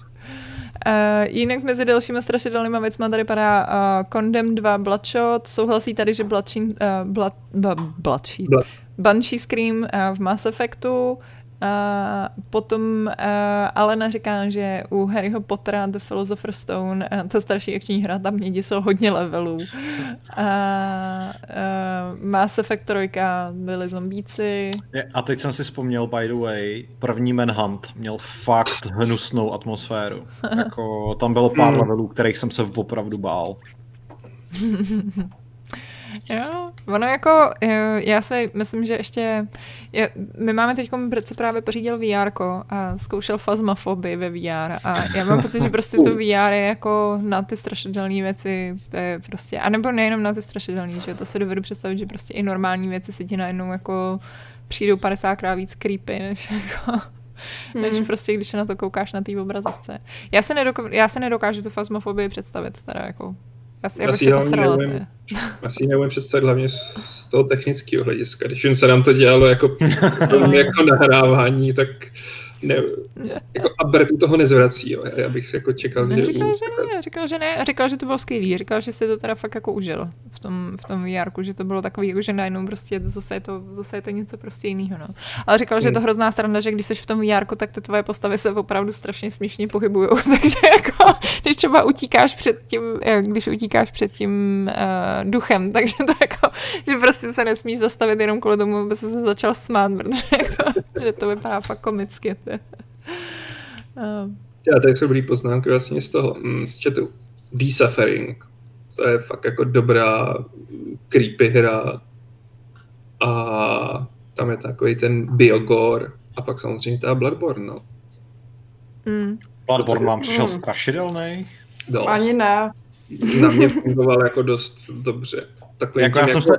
Uh, jinak mezi dalšíma strašidelnýma věcma tady padá uh, Condemn 2 Bloodshot, souhlasí tady, že Bloodsheen, uh, Blood, b, Bloodsheet. Blood. Banshee Scream uh, v Mass Effectu, uh, potom uh, Alena říká, že u Harryho Pottera The Philosopher's Stone, uh, ta starší akční hra, tam mě jsou hodně levelů. Uh, uh, Mass Effect 3 byli zombíci, Je, A teď jsem si vzpomněl, by the way, první Manhunt měl fakt hnusnou atmosféru. Jako, tam bylo pár Mm. levelů, kterých jsem se opravdu bál. Jo, ono jako, eh, já si myslím, že ještě, je, my máme teď, Brce právě pořídil VR a zkoušel fazmafobii ve VR a já mám pocit, že prostě to VR je jako na ty strašidelné věci, to je prostě, anebo nejenom na ty strašidelné, že to se dovedu představit, že prostě i normální věci se ti najednou jako přijdou 50 krát víc creepy, než jako, než Hmm. prostě, když na to koukáš na té obrazovce. Já se, nedoko- já se nedokážu tu fazmafobii představit, teda jako, já, si, já Asi hlavně posrala. neumím. Asi neumím představit hlavně z, toho technického hlediska. Když jen se nám to dělalo jako, jako nahrávání, tak ne, jako a Bretu toho nezvrací, jo. Já bych si jako čekal, že... Neříkal, že ne, říkal, že ne, říkal, že to bylo skvělý, říkal, že si to teda fakt jako užil v tom, v tom VR, že to bylo takový, jako, že najednou prostě zase je to, zase je to něco prostě jiného, no. Ale říkal, že je to Hmm. hrozná sranda, že když jsi v tom VR, tak ty tvoje postavy se opravdu strašně směšně pohybují, takže jako, když třeba utíkáš před tím, eh, když utíkáš před tím uh, duchem, takže to jako, že prostě se nesmíš zastavit jenom kvůli tomu, aby se začal smát, protože jako, že to vypadá fakt komicky. To je. Já tady jsou dobrý poznámky vlastně z toho, mm, z chatu. Desuffering. To je fakt jako dobrá mm, creepy hra. A tam je takový ten Biogore. A pak samozřejmě ta Bloodborne, no. mm. Bloodborne vám přišel Mm. strašidelný. Dost. Ani ne. Na mě fungoval jako dost dobře. Takový Jako já, jsem se,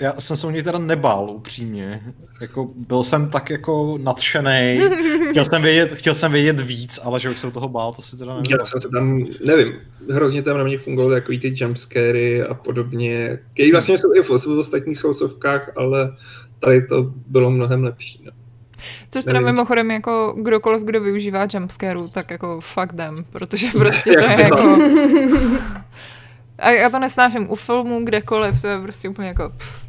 já jsem se u něj teda nebál, upřímně. Jako, byl jsem tak jako nadšený. Chtěl jsem vědět, chtěl jsem vědět víc, ale že už se u toho bál, to si teda Já nevím. jsem se tam, nevím, hrozně tam na mě fungovaly takový ty jumpscary a podobně, který vlastně jsou i v v ostatních sousovkách, ale tady to bylo mnohem lepší. No. Což teda mimochodem jako kdokoliv, kdo využívá jumpscareu, tak jako fuck them, protože prostě to je jako... A já to nesnáším u filmů, kdekoliv, to je prostě úplně jako... Pff,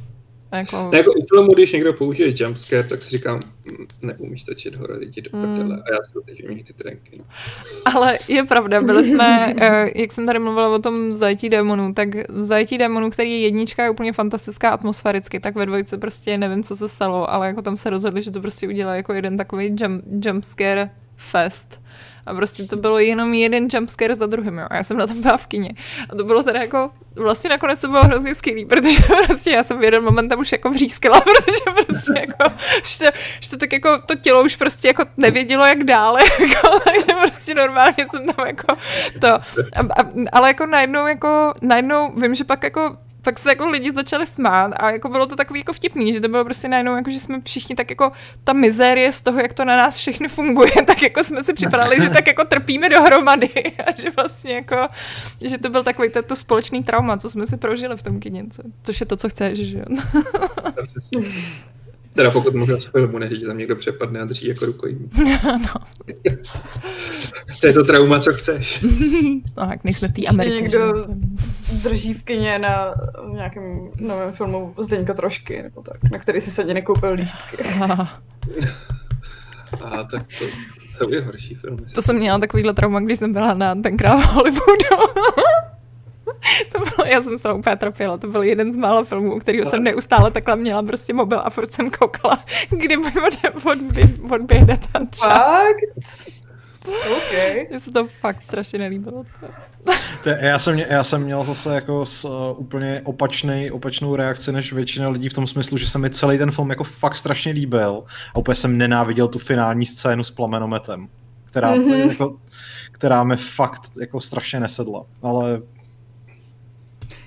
jako... jako u filmu, když někdo použije jumpscare, tak si říkám, mm, neumíš točit horor, jdi do prdele. Mm. A já si teď umím ty trenky. No. Ale je pravda, byli jsme, eh, jak jsem tady mluvila o tom zajetí démonů, tak zajetí démonů, který je jednička, je úplně fantastická atmosféricky, tak ve dvojce prostě nevím, co se stalo, ale jako tam se rozhodli, že to prostě udělá jako jeden takový jump, jumpscare fest a prostě to bylo jenom jeden jumpscare za druhým, jo. A já jsem na tom byla v kině. A to bylo teda jako, vlastně nakonec to bylo hrozně skvělý, protože prostě já jsem v jeden moment tam už jako vřískala, protože prostě jako, že že to tak jako, to tělo už prostě jako nevědělo, jak dále, jako, takže prostě normálně jsem tam jako to, a, a, ale jako najednou jako, najednou vím, že pak jako pak se jako lidi začali smát a jako bylo to takový jako vtipný, že to bylo prostě najednou jako, že jsme všichni tak jako ta mizérie z toho, jak to na nás všechny funguje, tak jako jsme si připadali, že tak jako trpíme dohromady a že vlastně jako, že to byl takový to, to společný trauma, co jsme si prožili v tom kyněnce, což je to, co chceš, že jo. Teda pokud možná z filmu, než tam někdo přepadne a drží jako rukojmí. no. to je to trauma, co chceš. no tak nejsme v té Americe. někdo drží v kině na nějakém novém filmu Zdeňka Trošky, nebo tak, na který si se nekoupil lístky. a tak to, to je horší film. To jsem měla takovýhle trauma, když jsem byla na tenkrát v Hollywoodu. to bylo, já jsem se úplně trpěla, to byl jeden z mála filmů, který jsem neustále takhle měla prostě mobil a furt jsem koukala, kdy mi odběhne ten čas. Fakt? Okay. Mně se to fakt strašně nelíbilo. To, já, jsem, já jsem měl zase jako s, uh, úplně opačný, opačnou reakci než většina lidí v tom smyslu, že se mi celý ten film jako fakt strašně líbil a úplně jsem nenáviděl tu finální scénu s plamenometem, která, mm-hmm. jako, která mi fakt jako strašně nesedla, ale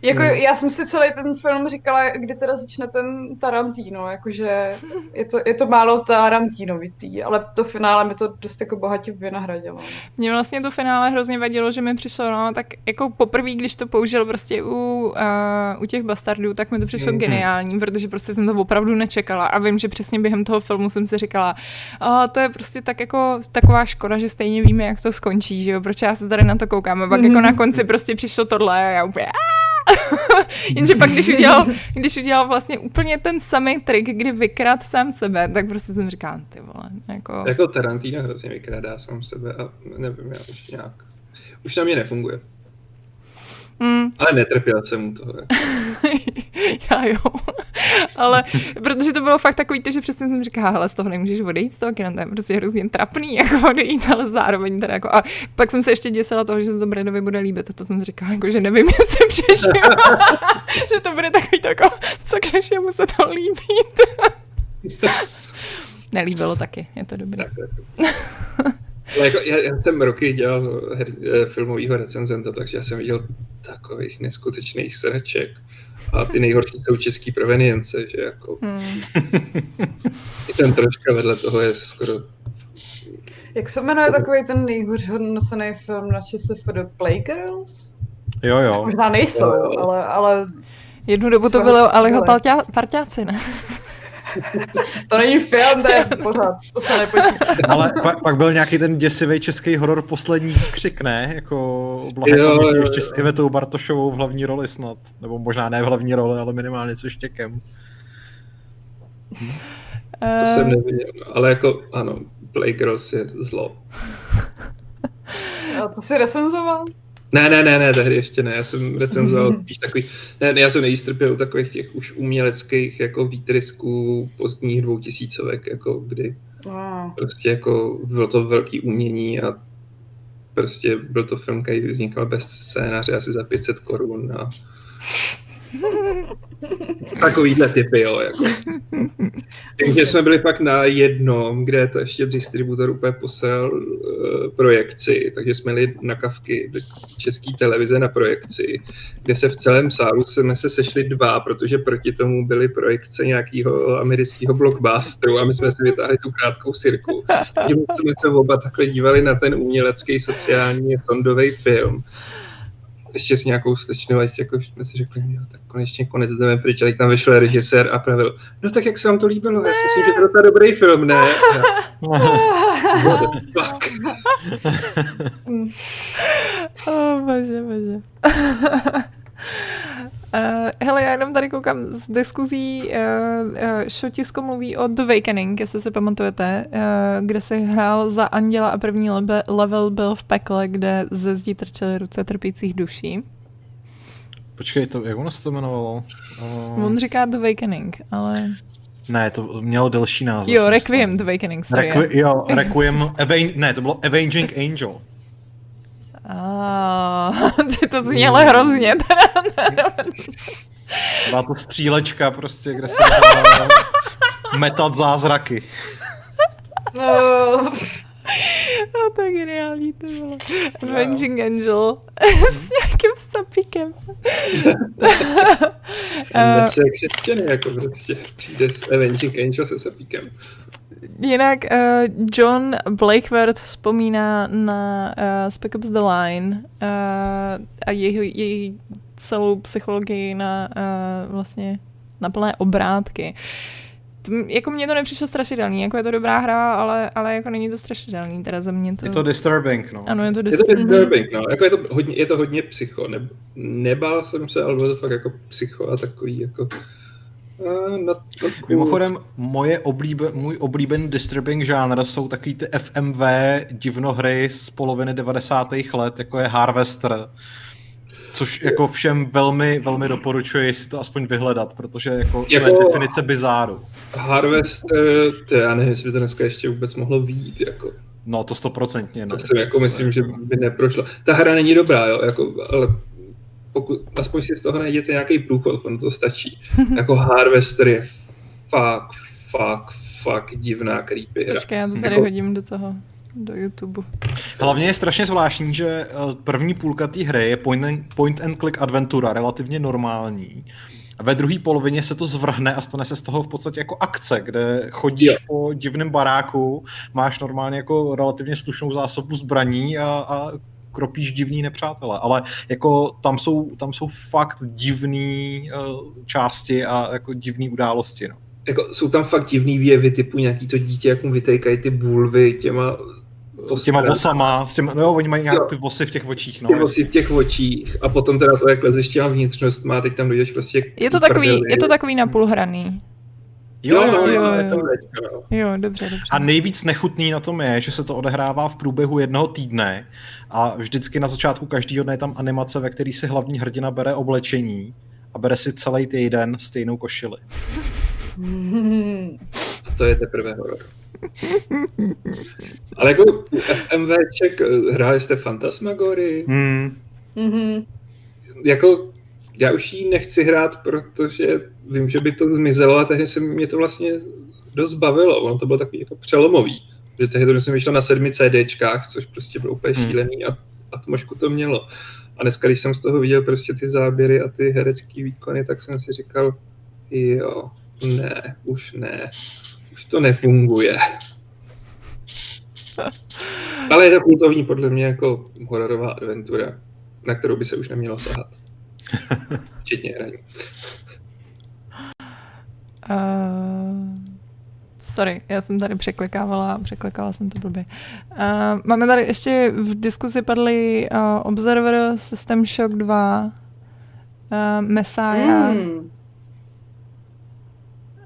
jako, hmm. já jsem si celý ten film říkala, kdy teda začne ten Tarantino, jakože je to, je to málo Tarantinovitý, ale to finále mi to dost jako bohatě vynahradilo. Mně vlastně to finále hrozně vadilo, že mi přišlo, no, tak jako poprvé, když to použil prostě u, uh, u těch bastardů, tak mi to přišlo mm-hmm. geniální, protože prostě jsem to opravdu nečekala a vím, že přesně během toho filmu jsem si říkala, oh, to je prostě tak jako taková škoda, že stejně víme, jak to skončí, že jo, proč já se tady na to koukám a pak mm-hmm. jako na konci prostě přišlo tohle a já úplně, Aah! Jenže pak, když udělal, když udělal vlastně úplně ten samý trik, kdy vykrát sám sebe, tak prostě jsem říkal, ty vole, jako... Jako Tarantino hrozně vykrádá sám sebe a nevím, já už nějak... Už na mě nefunguje. Mm. Ale netrpěl jsem mu toho. Já jo. Ale protože to bylo fakt takový to, že přesně jsem říkala, hele, z toho nemůžeš odejít z toho kina, to je prostě hrozně trapný, jako odejít, ale zároveň teda jako, a pak jsem se ještě děsila toho, že se to Bradovi bude líbit, to jsem si říkala, jako, že nevím, jestli přežiju, že to bude takový to jako, co když mu se to líbí. Nelíbilo taky, je to dobré. Ale jako, já, já, jsem roky dělal her, eh, filmového recenzenta, takže já jsem viděl takových neskutečných sraček. A ty nejhorší jsou český provenience, že jako... Hmm. I ten troška vedle toho je skoro... Jak se jmenuje takový ten nejhůř hodnocený film na the Playgirls? Jo, jo. Možná nejsou, jo, jo. ale, ale... Jednu dobu to bylo Aliho parťáci, ne? to není film, to je pořád, to se nepočítá. Ale pak, pak byl nějaký ten děsivý český horor Poslední křik, ne? Jako Blaha ještě s Ivetou Bartošovou v hlavní roli snad. Nebo možná ne v hlavní roli, ale minimálně co štěkem. To jsem neviděl, ale jako ano, Playgirls je zlo. A to si recenzoval? Ne, ne, ne, ne, tehdy ještě ne, já jsem recenzoval spíš takový, ne, ne, já jsem nejistrpěl u takových těch už uměleckých jako výtrysků pozdních dvoutisícovek, jako kdy wow. prostě jako bylo to velký umění a prostě byl to film, který vznikal bez scénáře asi za 500 korun a Takovýhle typy, jo. Jako. Takže jsme byli pak na jednom, kde to ještě distributor úplně posral uh, projekci, takže jsme jeli na kavky do české televize na projekci, kde se v celém sálu jsme se sešli dva, protože proti tomu byly projekce nějakého amerického blockbusteru a my jsme si vytáhli tu krátkou sirku. Takže jsme se oba takhle dívali na ten umělecký sociální sondový film ještě s nějakou slečnou, ať jako jsme si řekli, jo, tak konečně konec jdeme pryč, a tam vyšel režisér a pravil, no tak jak se vám to líbilo, já si myslím, že to byl dobrý film, ne? Fuck? oh, bože, bože. Uh, hele, já jenom tady koukám z diskuzí, uh, uh, Šotisko mluví o The Awakening, jestli si pamatujete, uh, kde se hrál za anděla a první lebe, level byl v pekle, kde ze zdí trčely ruce trpících duší. Počkej, to, jak ono se to jmenovalo? Uh... On říká The Awakening, ale... Ne, to mělo delší název. Jo, Requiem The Awakening, sorry. Requi- jo, Requiem, ne, to bylo Avenging Angel. Ah, to znělo hrozně. Byla to střílečka prostě, kde se metat zázraky. No. To je geniální, to bylo. Avenging no. Angel s nějakým sapíkem. uh, se křesťany, jako prostě přijde s Avenging Angel se sapíkem. Jinak uh, John Blakeworth vzpomíná na uh, Spec Ops The Line uh, a její, její celou psychologii na uh, vlastně na plné obrátky. To, jako mně to nepřišlo strašidelný, jako je to dobrá hra, ale, ale jako není to strašidelný, teda za mě to... Je to disturbing, no. Ano, je to disturbing. Je to disturbing, no. Jako je to hodně, je to hodně psycho, ne, nebál jsem se, ale bylo to fakt jako psycho a takový jako... Uh, Mimochodem, moje oblíbe, můj oblíbený disturbing žánr jsou takový ty FMV divnohry z poloviny 90. let, jako je Harvester. Což jako všem velmi, velmi doporučuji si to aspoň vyhledat, protože jako, jako to je definice bizáru. Harvester, to já nevím, jestli by to dneska ještě vůbec mohlo výjít, jako. No to stoprocentně. To si jako myslím, že by neprošlo. Ta hra není dobrá, jo, jako, ale pokud aspoň si z toho najděte nějaký průchod, on to stačí. jako Harvester je fakt, fakt, fakt divná creepy hra. Počkej, já to tady jako... hodím do toho do YouTube. Hlavně je strašně zvláštní, že eh, první půlka té hry je point and, point and click adventura, relativně normální. A ve druhé polovině se to zvrhne a stane se z toho v podstatě jako akce, kde chodíš jo. po divném baráku, máš normálně jako relativně slušnou zásobu zbraní a, a kropíš divný nepřátelé, ale jako tam jsou, tam jsou fakt divný uh, části a jako divné události. No. Jako, jsou tam fakt divný věvy typu nějaký to dítě, jak mu vytejkají ty bulvy těma to těma vosama, s těma, no oni mají nějak ty vosy v těch očích. No, ty vosy v těch očích a potom teda to, jak lezeš těma má, teď tam dojdeš prostě Je to takový, je to takový napůlhraný. Jo, jo, jo, jo, jo. jo. jo, dobře, dobře. A nejvíc nechutný na tom je, že se to odehrává v průběhu jednoho týdne a vždycky na začátku každého dne je tam animace, ve který si hlavní hrdina bere oblečení a bere si celý týden stejnou košili. A to je teprve horor. Ale jako u FMVček eh, hráli jste Fantasmagory? Hmm. Mm-hmm. Jako já už ji nechci hrát, protože vím, že by to zmizelo a tehdy se mě to vlastně dost bavilo. Ono to bylo takový jako přelomový. Že tehdy to jsem vyšlo na sedmi CDčkách, což prostě bylo úplně hmm. šílený a atmošku to mělo. A dneska, když jsem z toho viděl prostě ty záběry a ty herecké výkony, tak jsem si říkal, jo, ne, už ne, už to nefunguje. Ale je to kultovní podle mě jako hororová adventura, na kterou by se už nemělo sahat. Včetně hraní. Uh, sorry, já jsem tady překlikávala, překlikala jsem to blbě. Uh, máme tady ještě v diskuzi padly uh, Observer, System Shock 2, uh, Messiah, mm.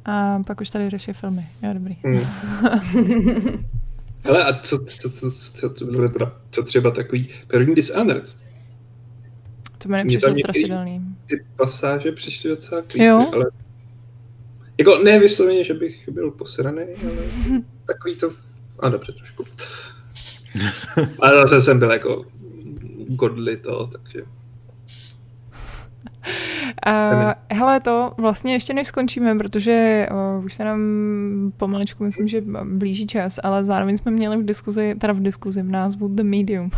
A pak už tady řeší filmy. Jo, dobrý. Mm. Hele, a co, co, co, co, co, co třeba takový první Dishonored? To mi nepřišlo strašidelný. Ty pasáže přišly docela creepy, ale jako ne vysloveně, že bych byl posraný, ale takový to, a dobře trošku. Ale zase jsem byl jako godly to, takže Uh, hele, to vlastně ještě než skončíme, protože uh, už se nám pomaličku myslím, že blíží čas, ale zároveň jsme měli v diskuzi, teda v diskuzi v názvu The Medium.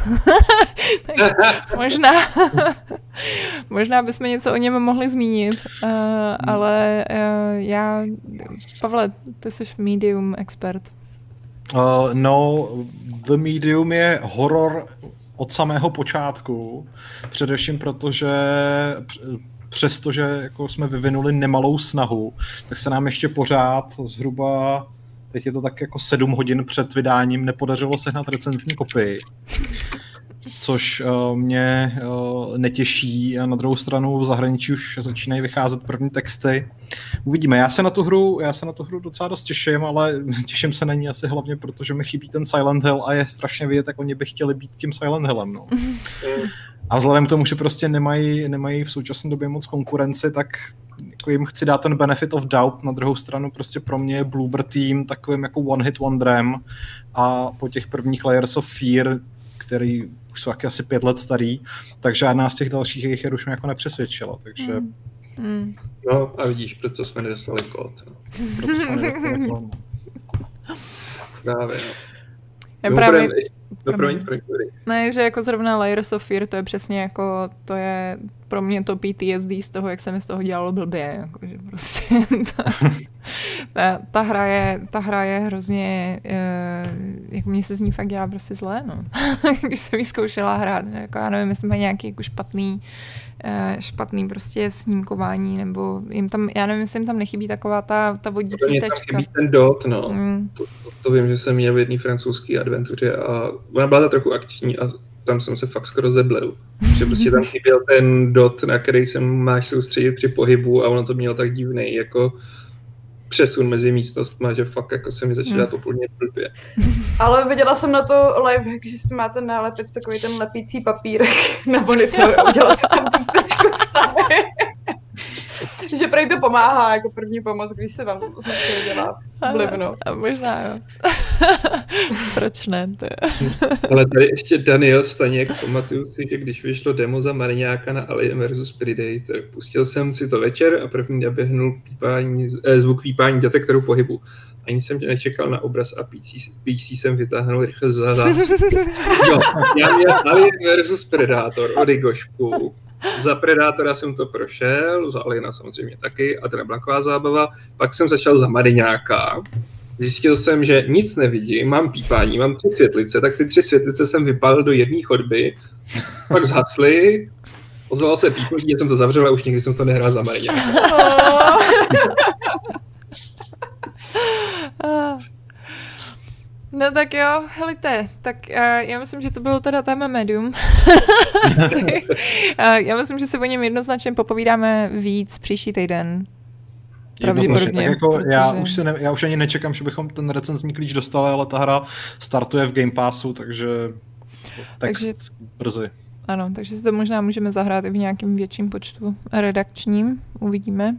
možná, možná bychom něco o něm mohli zmínit, uh, ale uh, já, Pavle, ty jsi medium expert. Uh, no, The Medium je horor od samého počátku, především protože přestože jako jsme vyvinuli nemalou snahu, tak se nám ještě pořád zhruba teď je to tak jako sedm hodin před vydáním, nepodařilo sehnat recenzní kopii což uh, mě uh, netěší a na druhou stranu v zahraničí už začínají vycházet první texty. Uvidíme. Já se na tu hru, já se na tu hru docela dost těším, ale těším se na ní asi hlavně, protože mi chybí ten Silent Hill a je strašně vidět, jak oni by chtěli být tím Silent Hillem. No. A vzhledem k tomu, že prostě nemají, nemají v současné době moc konkurenci, tak jako jim chci dát ten benefit of doubt, na druhou stranu prostě pro mě je Bloober Team takovým jako one hit wonderem a po těch prvních Layers of Fear, který už jsou asi pět let starý, tak žádná z těch dalších jejich her už mě jako nepřesvědčila, takže... Mm. Mm. No a vidíš, proto jsme nedostali kód. No. Proto jsme nedostali kód. Právě, no. Právě... No, promiň, promiň, Ne, že jako zrovna Layers of Fear, to je přesně jako, to je pro mě to PTSD z toho, jak se mi z toho dělalo blbě, jako, že prostě ta, ta, ta, hra je, ta hra je hrozně, uh, jako mě se z ní fakt dělá prostě zlé, no. Když jsem ji zkoušela hrát, jako já nevím, jestli má nějaký jako špatný Eh, špatný prostě snímkování, nebo jim tam, já nevím, jestli jim tam nechybí taková ta, ta vodící tečka. Tam chybí ten dot, no. Mm. To, to, to, vím, že jsem měl v jedné francouzské adventuře a ona byla ta trochu akční a tam jsem se fakt skoro zeblel. že prostě tam chyběl ten dot, na který se máš soustředit při pohybu a ono to mělo tak divný, jako přesun mezi místnostmi, že fakt jako se mi začíná hmm. úplně blbě. Ale viděla jsem na to live, že si máte nalepit takový ten lepící papírek na monitor a udělat tam tu tečku sami. že prej to pomáhá jako první pomoc, když se vám to dělá vlivno. A možná jo. Proč ne? To Ale tady ještě Daniel Staněk, pamatuju si, že když vyšlo demo za Mariňáka na Alien vs Predator, pustil jsem si to večer a první naběhnul pípání, eh, zvuk pípání detektoru pohybu. Ani jsem tě nečekal na obraz a PC, PC jsem vytáhnul rychle za jo, já měl Alien vs Predator od Igošku, za Predátora jsem to prošel, za Alina samozřejmě taky a to nebyla taková zábava. Pak jsem začal za Mariňáka. Zjistil jsem, že nic nevidím, mám pípání, mám tři světlice, tak ty tři světlice jsem vypálil do jedné chodby, pak zhasly, ozval se pípnutí, já jsem to zavřel a už nikdy jsem to nehrál za Mariňáka. No tak jo, helite, tak uh, já myslím, že to bylo teda téma Medium. uh, já myslím, že se o něm jednoznačně popovídáme víc příští týden. Pravděpodobně. Tak jako protože... já, už se ne, já už ani nečekám, že bychom ten recenzní klíč dostali, ale ta hra startuje v Game Passu, takže text takže, brzy. Ano, takže si to možná můžeme zahrát i v nějakém větším počtu redakčním, uvidíme.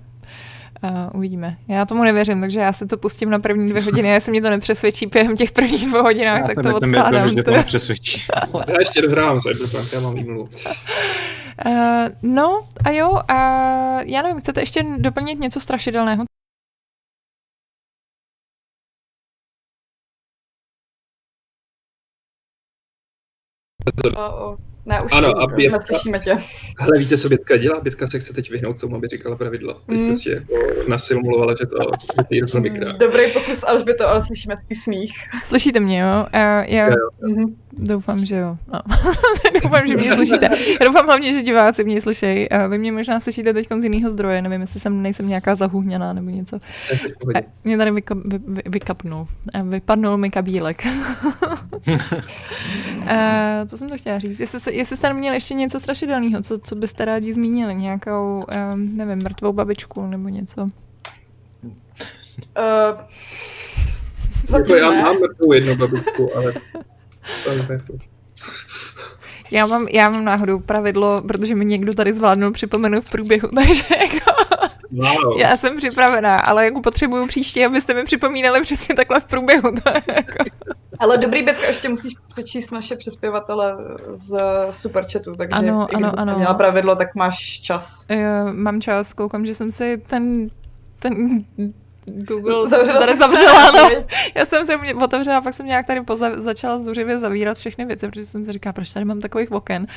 Uh, uvidíme. Já tomu nevěřím, takže já se to pustím na první dvě hodiny. Jestli mě to nepřesvědčí během těch prvních dvou hodinách, já tak to odkládám. Já to nepřesvědčí. já ještě dohrávám Cyberpunk, já mám výmluvu. Uh, no a jo, a já nevím, chcete ještě doplnit něco strašidelného? Uh, ne, už ano, a Bětka, neslyšíme tě. Hele, víte, co Bětka dělá? Bětka se chce teď vyhnout tomu, aby říkala pravidlo. Teď mm. prostě jako nasimulovala, že to je to velmi krát. Dobrý pokus, až by to, ale slyšíme tvůj smích. Slyšíte mě, jo? Uh, já, já jo. Mm-hmm. Doufám, že jo. No. doufám, že mě slyšíte. Já doufám hlavně, že diváci mě slyšejí. Vy mě možná slyšíte teď z jiného zdroje, nevím, jestli jsem nejsem nějaká zahuhněná nebo něco. Mě tady vyka, vy, vy, vykapnul. Vypadnul mi kabílek. uh, co jsem to chtěla říct? Jestli, se, jestli jste měli ještě něco strašidelného, co, co byste rádi zmínili? Nějakou, um, nevím, mrtvou babičku nebo něco? Uh, jako já mám mrtvou jednu babičku, ale já mám, já mám náhodou pravidlo, protože mi někdo tady zvládnul připomenout v průběhu, takže jako wow. já jsem připravená, ale jako potřebuju příště, abyste mi připomínali přesně takhle v průběhu. Jako. Ale dobrý, Bětka, ještě musíš přečíst naše přispěvatele z Superchatu, takže ano, i ano, ano. měla pravidlo, tak máš čas. Jo, mám čas, koukám, že jsem si ten, ten Google zavřela tady zavřela, no. Já jsem se otevřela, a pak jsem nějak tady poza, začala zuřivě zavírat všechny věci, protože jsem si říkala, proč tady mám takových oken.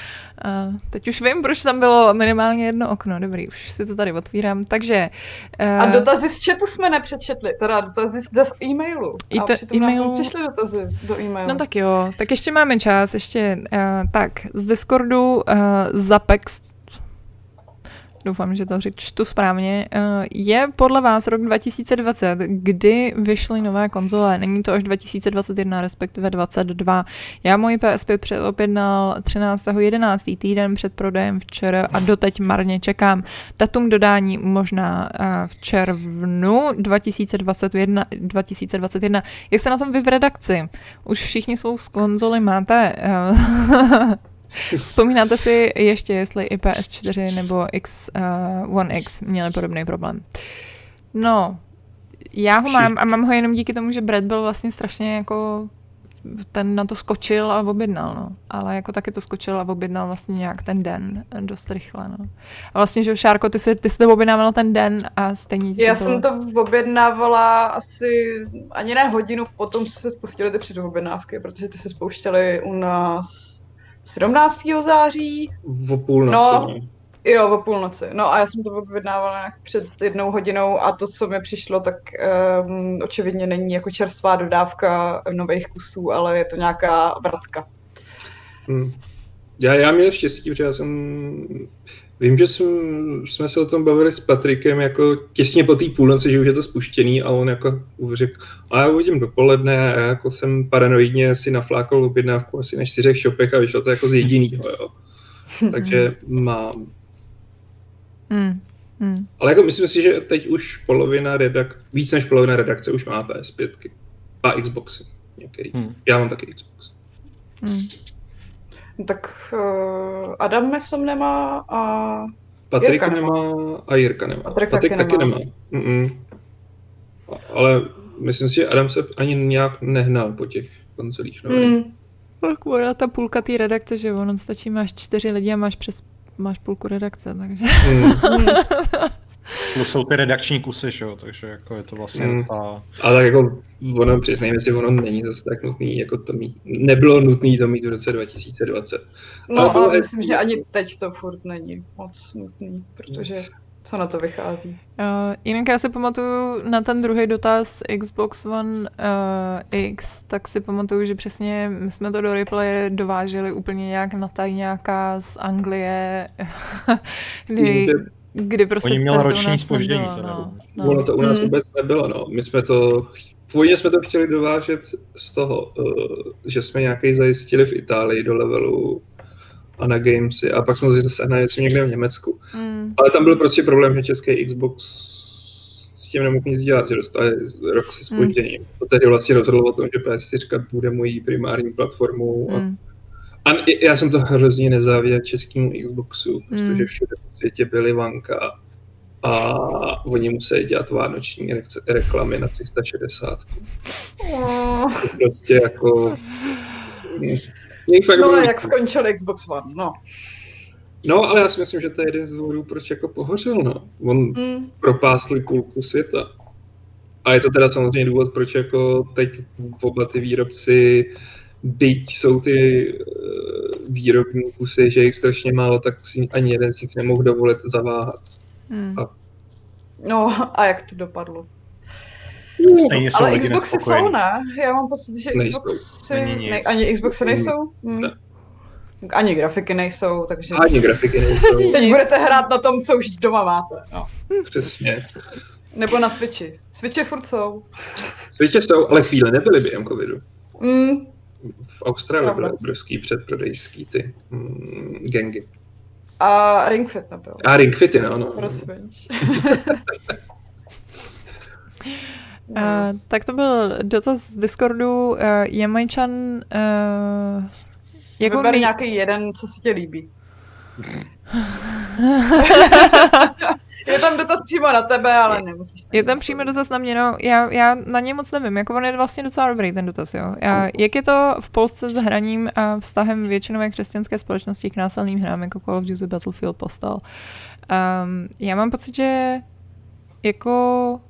A teď už vím, proč tam bylo minimálně jedno okno. Dobrý, už si to tady otvírám. Takže... Uh, a dotazy z chatu jsme nepřečetli, teda dotazy z e-mailu. I to, a přitom e-mailu... nám přišly dotazy do e-mailu. No tak jo, tak ještě máme čas, ještě uh, tak, z Discordu uh, Zapex doufám, že to čtu správně, eh, je podle vás rok 2020, kdy vyšly nové konzole. Není to až 2021, respektive 22. Já moji PSP předopědnal 13.11. týden před prodejem včera a doteď marně čekám. Datum dodání možná eh, v červnu 2021. 2021. Jak se na tom vy v redakci? Už všichni svou konzoli máte Vzpomínáte si ještě, jestli i PS4 nebo X, uh, One X měli podobný problém? No, já ho mám a mám ho jenom díky tomu, že Brad byl vlastně strašně jako ten na to skočil a objednal, no. Ale jako taky to skočil a objednal vlastně nějak ten den dost rychle, no. A vlastně, že Šárko, ty jsi, ty jsi to objednávala ten den a stejně Já to jsem to objednávala asi ani ne hodinu potom, co se spustily ty předobjednávky, protože ty se spouštěly u nás 17. září. V půlnoci. No, jo, o půlnoci. No a já jsem to objednávala nějak před jednou hodinou a to, co mi přišlo, tak um, očividně není jako čerstvá dodávka nových kusů, ale je to nějaká vratka. Hmm. Já, já měl štěstí, protože já jsem Vím, že jsme, jsme se o tom bavili s Patrikem jako těsně po té půlnoci, že už je to spuštěný a on jako řekl, a já uvidím dopoledne a já jako jsem paranoidně si naflákal objednávku asi na čtyřech shopech a vyšlo to jako z jedinýho, jo. Takže mám. Mm. Mm. Ale jako myslím si, že teď už polovina redakce, víc než polovina redakce už má PS5 a Xboxy některý. Mm. Já mám taky Xbox. Mm. No tak uh, Adam Mesom nemá a Patrik Jirka nemá. a Jirka nemá. Patrik, Patrik taky, taky nemá. nemá. Mm-mm. Ale myslím si, že Adam se ani nějak nehnal po těch konzolích. Mm. Tak ona ta půlka té redakce, že ono stačí, máš čtyři lidi a máš přes máš půlku redakce, takže... Mm. To jsou ty redakční kusy, že jo, takže jako je to vlastně mm. docela... Ale jako ono, přiznejme si, ono není zase tak nutný, jako to mít, nebylo nutné to mít v roce 2020. No, ale, ale myslím, je... že ani teď to furt není moc nutný, protože co na to vychází? Uh, jinak já si pamatuju na ten druhý dotaz Xbox One uh, X, tak si pamatuju, že přesně my jsme to do replay dováželi úplně nějak na tajňáka z Anglie, kdy kdy prostě Oni měli roční spoždění. No, no. Ono to u nás mm. vůbec nebylo, no. My jsme to, původně jsme to chtěli dovážet z toho, uh, že jsme nějaký zajistili v Itálii do levelu a na Gamesy a pak jsme to sehnali někde v Německu. Mm. Ale tam byl prostě problém, že český Xbox s tím nemohl nic dělat, že dostali rok se spožděním. Mm. To tehdy vlastně rozhodlo o tom, že PS4 bude mojí primární platformou a mm a já jsem to hrozně nezáviděl českému Xboxu, protože hmm. všude v světě byly vanka a oni museli dělat vánoční reklamy na 360. Oh. Prostě jako... Fakt no, jak skončil Xbox One, no. No, ale já si myslím, že to je jeden z důvodů, proč jako pohořel, no. On mm. propásl půlku světa. A je to teda samozřejmě důvod, proč jako teď oba ty výrobci byť jsou ty eh, výrobní kusy, že jich strašně málo, tak si ani jeden z nich nemohl dovolit zaváhat. Hmm. A... No a jak to dopadlo? Stejně jsou Ale Xboxy jsou, ne? Já mám pocit, že nejsou. Xboxy... Ne, ani Xboxy nejsou? Hmm. Ne. Ani grafiky nejsou, takže... Ani grafiky nejsou. Teď budete hrát na tom, co už doma máte. No. Přesně. Nebo na Switchi. Switche furt jsou. Switche jsou, ale chvíle nebyly během covidu. Mm, v Austrálii byly obrovský předprodejský ty mm, gengy. A Ring Fit nebyl. A Ring Fity, no, no. Prosím. Uh, tak to byl dotaz z Discordu. Uh, Jamajčan... Uh, jako Vyber mi... nějaký jeden, co si tě líbí. Je tam dotaz přímo na tebe, ale nemusíš. Je tam přímo dotaz na mě, no, já, já na ně moc nevím, jako on je vlastně docela dobrý ten dotaz, jo. Já, jak je to v Polsce s hraním a vztahem většinové křesťanské společnosti k násilným hrám, jako Call of Duty Battlefield Postal? Um, já mám pocit, že jako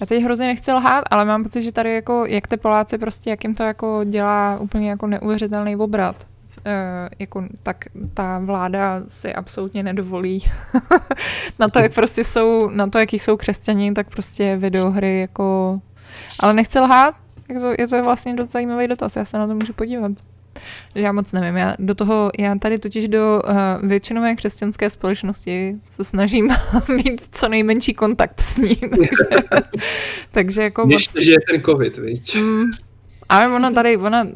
já teď hrozně nechci lhát, ale mám pocit, že tady jako, jak ty Poláci prostě, jak jim to jako dělá úplně jako neuvěřitelný obrat. Uh, jako, tak ta vláda si absolutně nedovolí na to, jak prostě jsou, na to, jaký jsou křesťani, tak prostě videohry jako, ale nechci lhát, je to, je to vlastně dost zajímavý dotaz, já se na to můžu podívat. Já moc nevím, já do toho, já tady totiž do uh, většinové křesťanské společnosti se snažím mít co nejmenší kontakt s ní, takže, takže jako moc... že je ten covid, víš? Mm, ale ona tady, ona,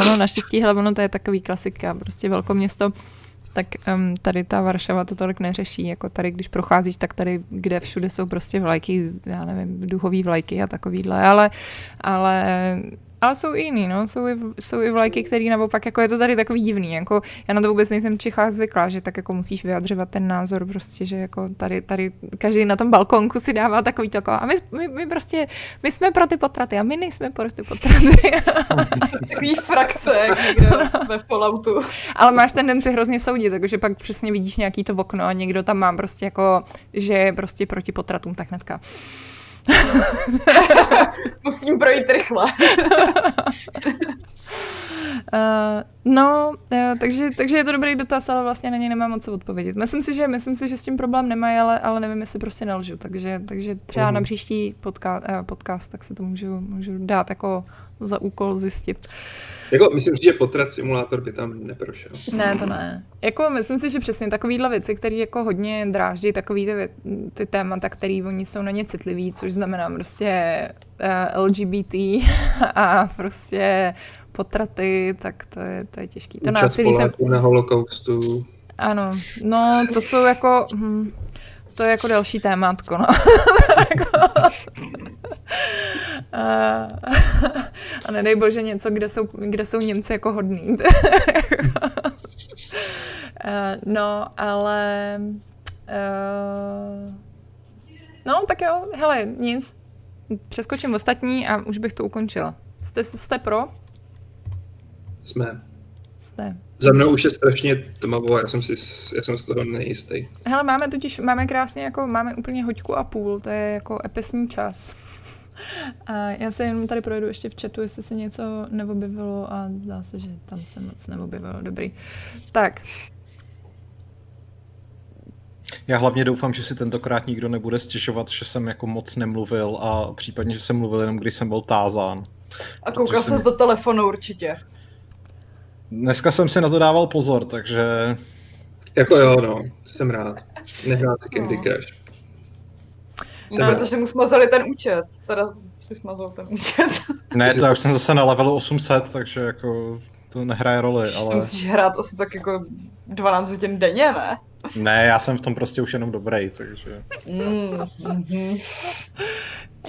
ona naštěstí, hele, ono to je takový klasika, prostě velkoměsto, tak um, tady ta Varšava to tolik neřeší, jako tady, když procházíš, tak tady, kde všude jsou prostě vlajky, já nevím, duhový vlajky a takovýhle, ale, ale ale jsou i jiný, no, jsou i, jsou i vlajky, který naopak, jako je to tady takový divný, jako já na to vůbec nejsem v Čechách zvyklá, že tak jako musíš vyjadřovat ten názor prostě, že jako tady, tady každý na tom balkonku si dává takový to, a my, my, my, prostě, my jsme pro ty potraty a my nejsme pro ty potraty. takový frakce, jak někde ve Falloutu. Ale máš tendenci hrozně soudit, takže pak přesně vidíš nějaký to okno a někdo tam má prostě jako, že je prostě proti potratům, tak hnedka. Musím projít rychle. Uh, no, uh, takže, takže je to dobrý dotaz, ale vlastně na něj nemám moc co odpovědět. Myslím si, že, myslím si, že s tím problém nemají, ale, ale nevím, jestli prostě nelžu. Takže, takže třeba uh-huh. na příští podka, uh, podcast, tak se to můžu, můžu dát jako za úkol zjistit. Uh, jako, myslím si, že potrat simulátor by tam neprošel. Ne, to ne. Jako, myslím si, že přesně takovýhle věci, které jako hodně dráždí takový ty, ty témata, které oni jsou na ně citliví, což znamená prostě uh, eh, LGBT a prostě potraty, tak to je, to je těžký. To násilí jsem... na holokaustu. Ano, no to jsou jako... Hm, to je jako další témátko, no. a nedej bože něco, kde jsou, kde jsou Němci jako hodní. no, ale... no, tak jo, hele, nic. Přeskočím ostatní a už bych to ukončila. Jste, jste pro? Jsme. Jste. Za mnou už je strašně tmavo, já jsem si, já jsem z toho nejistý. Hele, máme totiž, máme krásně jako, máme úplně hoďku a půl, to je jako epesní čas. A já se jenom tady projedu ještě v chatu, jestli se něco neobjevilo a zdá se, že tam se moc neobjevilo. Dobrý. Tak. Já hlavně doufám, že si tentokrát nikdo nebude stěžovat, že jsem jako moc nemluvil a případně, že jsem mluvil jenom, když jsem byl tázán. A koukal jsem... do telefonu určitě. Dneska jsem si na to dával pozor, takže... Jako jo, no, jsem rád. Nehrál si Candy no. Crush. Jsem no, protože mu smazali ten účet, teda si smazal ten účet. Ne, to já už jsem zase na levelu 800, takže jako to nehraje roli, ale... Musíš hrát asi tak jako 12 hodin denně, ne? Ne, já jsem v tom prostě už jenom dobrý, takže... Mm, mm-hmm.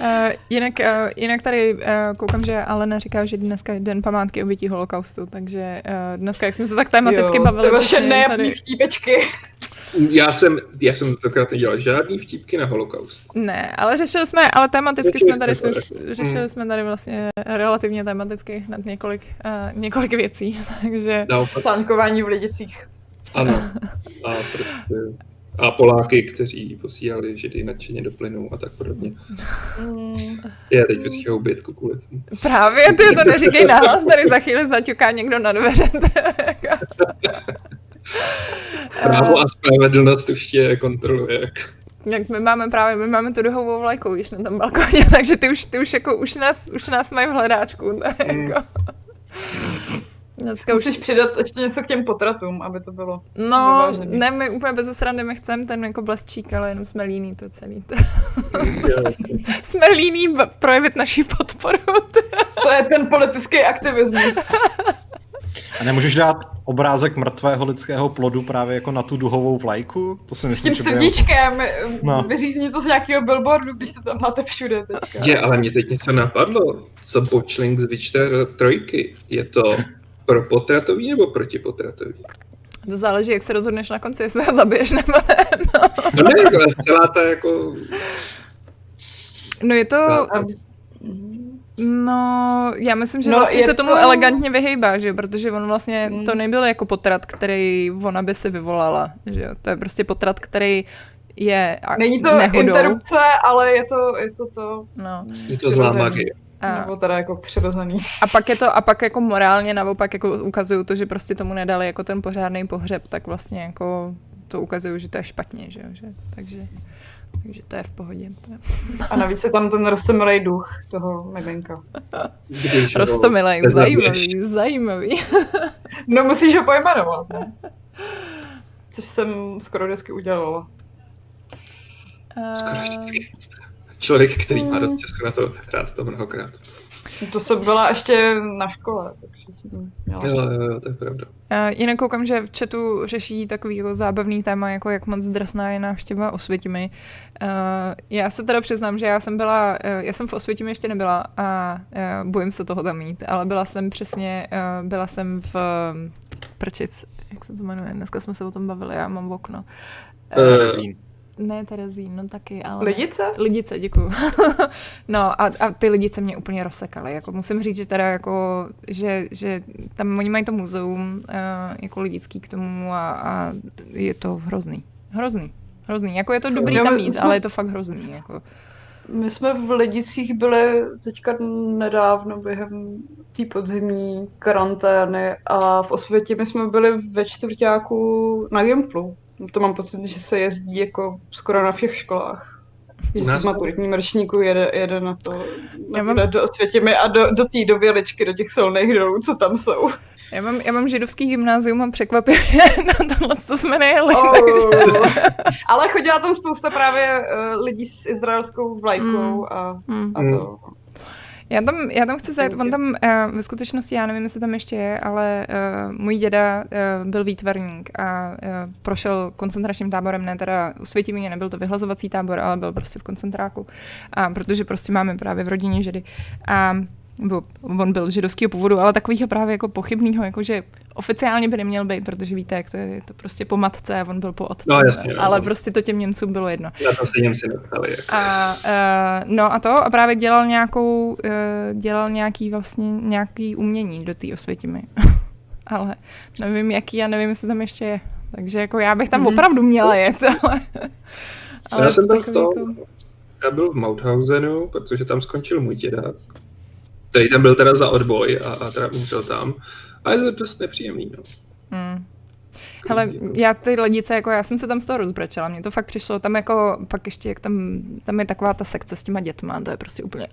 Uh, jinak, uh, jinak tady uh, koukám, že Alena říká, že dneska je den památky obětí holokaustu, takže uh, dneska, jak jsme se tak tematicky jo, bavili... To vaše nejapný vtípečky. Já jsem, já jsem tenkrát nedělal žádný vtípky na holokaust. Ne, ale řešili jsme, ale tematicky řešili jsme tady, jsme, řešili hmm. jsme tady vlastně relativně tematicky nad několik, uh, několik věcí, takže... Sánkování v lidicích. Ano, a prostě a Poláky, kteří posílali Židy nadšeně do plynu a tak podobně. Mm. Já teď posílám bytku kvůli tomu. Právě, ty to neříkej nahlas, tady za chvíli zaťuká někdo na dveře. Právo a spravedlnost už tě kontroluje. Jak my máme právě, my máme tu duhovou vlajku, víš, na tom balkoně, takže ty už, ty už jako, už nás, už nás mají v hledáčku. Tak mm. Dneska Musíš už... přidat ještě něco k těm potratům, aby to bylo No, vyvážený. ne, my úplně bez zasrany my chceme ten jako blesčík, ale jenom jsme líní to celý. jsme líní projevit naši podporu. to je ten politický aktivismus. A nemůžeš dát obrázek mrtvého lidského plodu právě jako na tu duhovou vlajku? To si myslím, S tím srdíčkem, no. vyřízní to z nějakého billboardu, když to tam máte všude teďka. Je, ale mě teď něco napadlo. Co Bočling z Witcher trojky? Je to pro potratový nebo proti potratový? To záleží, jak se rozhodneš na konci, jestli ho zabiješ nebo ne. No, no ne, ale celá ta jako... No je to... No, já myslím, že no, vlastně se tomu to... elegantně vyhejbá, že jo? protože on vlastně, hmm. to nebyl jako potrat, který ona by si vyvolala, že jo? To je prostě potrat, který je Není to nehodou. interrupce, ale je to je to, to No. Je to zlá magie. A, nebo teda jako přirozený. a pak je to, a pak jako morálně naopak jako ukazují to, že prostě tomu nedali jako ten pořádný pohřeb, tak vlastně jako to ukazují, že to je špatně, že jo, že, takže, takže to je v pohodě. A navíc je tam ten rostomilej duch toho ho Rostomilej, zajímavý, zajímavý. No musíš ho pojmenovat, ne? Což jsem skoro vždycky udělala. Skoro Eh, vždycky. Člověk, který má dost času na to, rád to mnohokrát. To jsem byla ještě na škole, takže jsem měla. Jo, jo, jo, to je pravda. Uh, jinak koukám, že v chatu řeší takový jako zábavný téma, jako jak moc drsná je návštěva Osvětimi. Uh, já se teda přiznám, že já jsem byla, uh, já jsem v Osvětimi ještě nebyla a uh, bojím se toho tam mít, ale byla jsem přesně, uh, byla jsem v Prčic, jak se to jmenuje, dneska jsme se o tom bavili, já mám v okno. Eh, Ne Terezín, no taky, ale... Lidice? Lidice, děkuju. no a, a ty lidice mě úplně rozsekaly. Jako musím říct, že teda jako, že, že tam oni mají to muzeum uh, jako lidický k tomu a, a je to hrozný. Hrozný. Hrozný. Jako je to dobrý Jo, tam my mít, jsme- ale je to fakt hrozný. Jako. My jsme v Lidicích byli teďka nedávno během té podzimní karantény a v Osvětimi jsme byli ve čtvrtáku na Gimplu. To mám pocit, že se jezdí jako skoro na všech školách. Že se z maturitním ročníku jede, jede na to, Já na, mám- do Osvětimi a do, do té do Věličky, do těch silných dolů, co tam jsou. Já mám, já mám židovský gymnázium a překvapivě na tohle, co jsme nejeli. Oh. takže- Ale chodila tam spousta právě uh, lidí s izraelskou vlajkou Mm. a, Hmm. a to. Já tam, já tam chci zajet, on tam uh, ve skutečnosti, já nevím, jestli tam ještě je, ale uh, můj děda uh, byl výtvarník a uh, prošel koncentračním táborem, ne teda u Světimině, nebyl to vyhlazovací tábor, ale byl prostě v koncentráku, a protože prostě máme právě v rodině židy. A nebo on byl židovského původu, ale takového právě jako pochybného, jako že oficiálně by neměl být, protože víte, jak to je, je to prostě po matce a on byl po otci. No, jasně, no. ale prostě to těm Němcům bylo jedno. Na to se Němci neptali. Jako. A, uh, no a to a právě dělal nějakou, uh, dělal nějaký vlastně nějaký umění do té osvětimy. ale nevím jaký a nevím, jestli tam ještě je. Takže jako já bych tam Mhm. opravdu měla jet, ale... Já jsem byl v tom, jako- já byl v Mauthausenu, protože tam skončil můj děda. Který tam byl teda za odboj a, a teda umřel tam. A je to dost nepříjemný, no. Hmm. Hele, já ty ledice, jako já jsem se tam z toho rozbrečela, mně to fakt přišlo, tam jako, pak ještě, jak tam, tam je taková ta sekce s těma dětma, to je prostě úplně,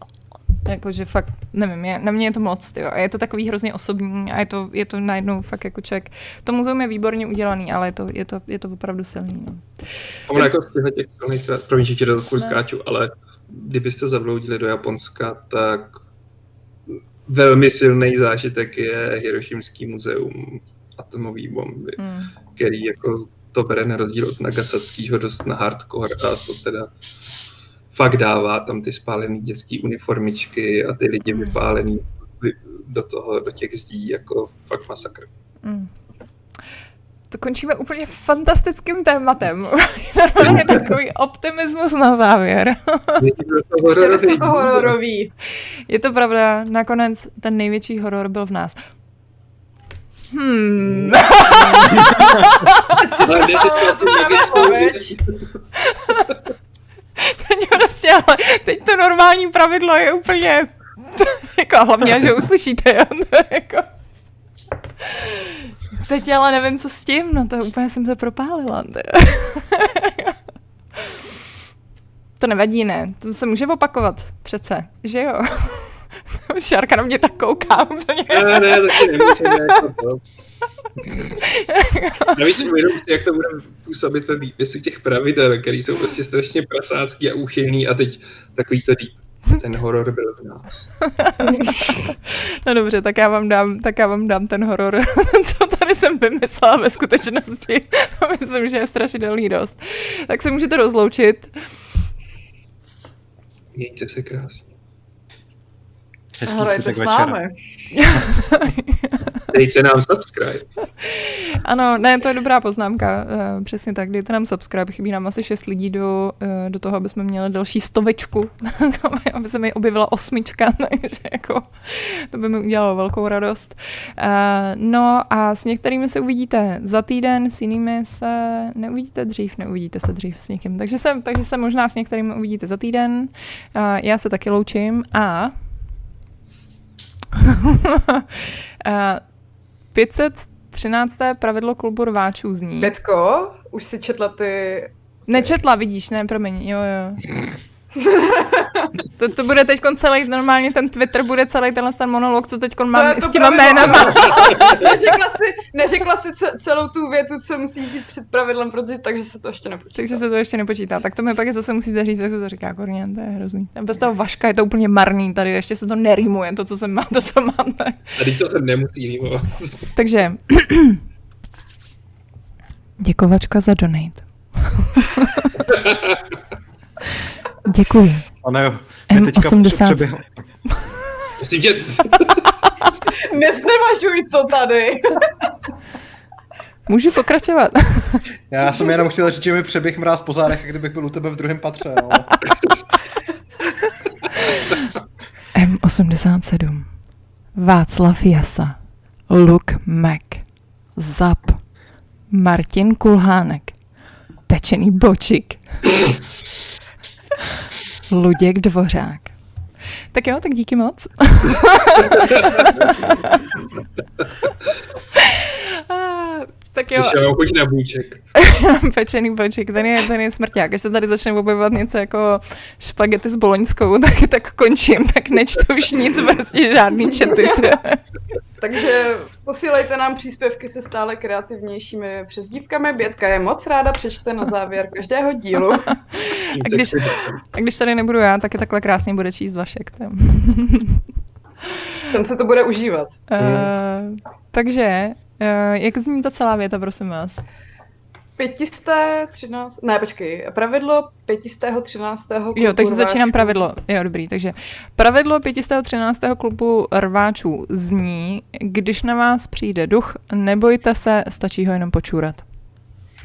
jakože fakt, nevím, je, na mě je to moc, tyjo. a je to takový hrozně osobní a je to, je to najednou fakt jako člověk, to muzeum je výborně udělaný, ale je to, je to, je to opravdu silný, no. Ono jako z těchto těch silných, promiň, že tě do ale kdybyste zavloudili do Japonska, tak velmi silný zážitek je Hirošimský muzeum atomový bomby, Hmm. který jako to bere na rozdíl od Nagasackého dost na hardcore a to teda fakt dává tam ty spálený dětský uniformičky a ty lidi vypálený vy- do toho, do těch zdí, jako fakt masakr. Mm. To končíme úplně fantastickým tématem. Normálně takový optimismus na závěr. Je to hororový. Je to pravda, nakonec ten největší horor byl v nás. Hmm. Teď prostě, ale teď to normální pravidlo je úplně, jako hlavně, že uslyšíte, jo, jako... Teď ale nevím, co s tím, no to úplně jsem se propálila. to nevadí, ne? To se může opakovat, přece, že jo? Šárka na mě tak kouká. Ne, ne, taky nemůžeme jako to. Navíc si, jak to bude působit ve výpisu těch pravidel, které jsou prostě strašně prasácký a úchylný a teď takový to deep. Ten horor byl v nás. No dobře, tak já vám dám, tak já vám dám ten horor, co tady jsem vymyslela ve skutečnosti. To myslím, že je strašidelný dost. Tak se můžete rozloučit. Mějte se krásně. Hezký Hrajte zbytek večera. Dejte nám subscribe. Ano, ne, to je dobrá poznámka. Uh, přesně tak, dejte nám subscribe. Chybí nám asi šest lidí do, uh, do toho, aby jsme měli další stovečku, aby se mi objevila osmička, takže jako to by mi udělalo velkou radost. Uh, no a s některými se uvidíte za týden, s jinými se neuvidíte dřív, neuvidíte se dřív s někým. Takže se, takže se možná s některými uvidíte za týden. Uh, já se taky loučím a 513. pravidlo klubu rváčů zní. Betko, už si četla ty... Nečetla, vidíš, ne, promiň, jo, jo. to, to bude teď celý, normálně ten Twitter bude celý tenhle ten monolog, co teď mám s těma jménama. neřekla si, neřekla si celou tu větu, co musíš říct před pravidlem, protože takže se to ještě nepočítá. Takže se to ještě nepočítá. Tak to mi pak zase musíte říct, jak se to říká, Korně, to je hrozný. Bez toho Vaška je to úplně marný, tady ještě se to nerýmuje, to, co jsem má, to, co mám. Tak. Tady to se nemusí rýmovat. Takže děkovačka za donate. Děkuji. Ano jo. M80. Myslím, že... Nesnevažuj to tady. Můžu pokračovat. Já jsem jenom chtěl říct, že mi přeběh mráz po zádech, kdybych byl u tebe v druhém patře. Ale... M87. Václav Jasa. Luke Mac. Zap. Martin Kulhánek. Pečený bočik. Luděk Dvořák. Tak jo, tak díky moc. tak jo. Ještě chuť na bůček. Pečený boček, ten je, ten je smrťák. Až se tady začne objevovat něco jako špagety s boloňskou, tak, tak končím, tak nečtu už nic, prostě žádný čety. Takže posílejte nám příspěvky se stále kreativnějšími přezdívkami. Bětka je moc ráda přečte na závěr každého dílu. a, když, a když tady nebudu já, tak je takhle krásně bude číst Vašek. Ten se to bude užívat. Uh, takže, jak zní ta celá věta, prosím vás? 513, ne počkej, pravidlo 513. klubu Jo, takže rváčů. začínám pravidlo, jo dobrý, takže pravidlo 513. klubu rváčů zní, když na vás přijde duch, nebojte se, stačí ho jenom počůrat.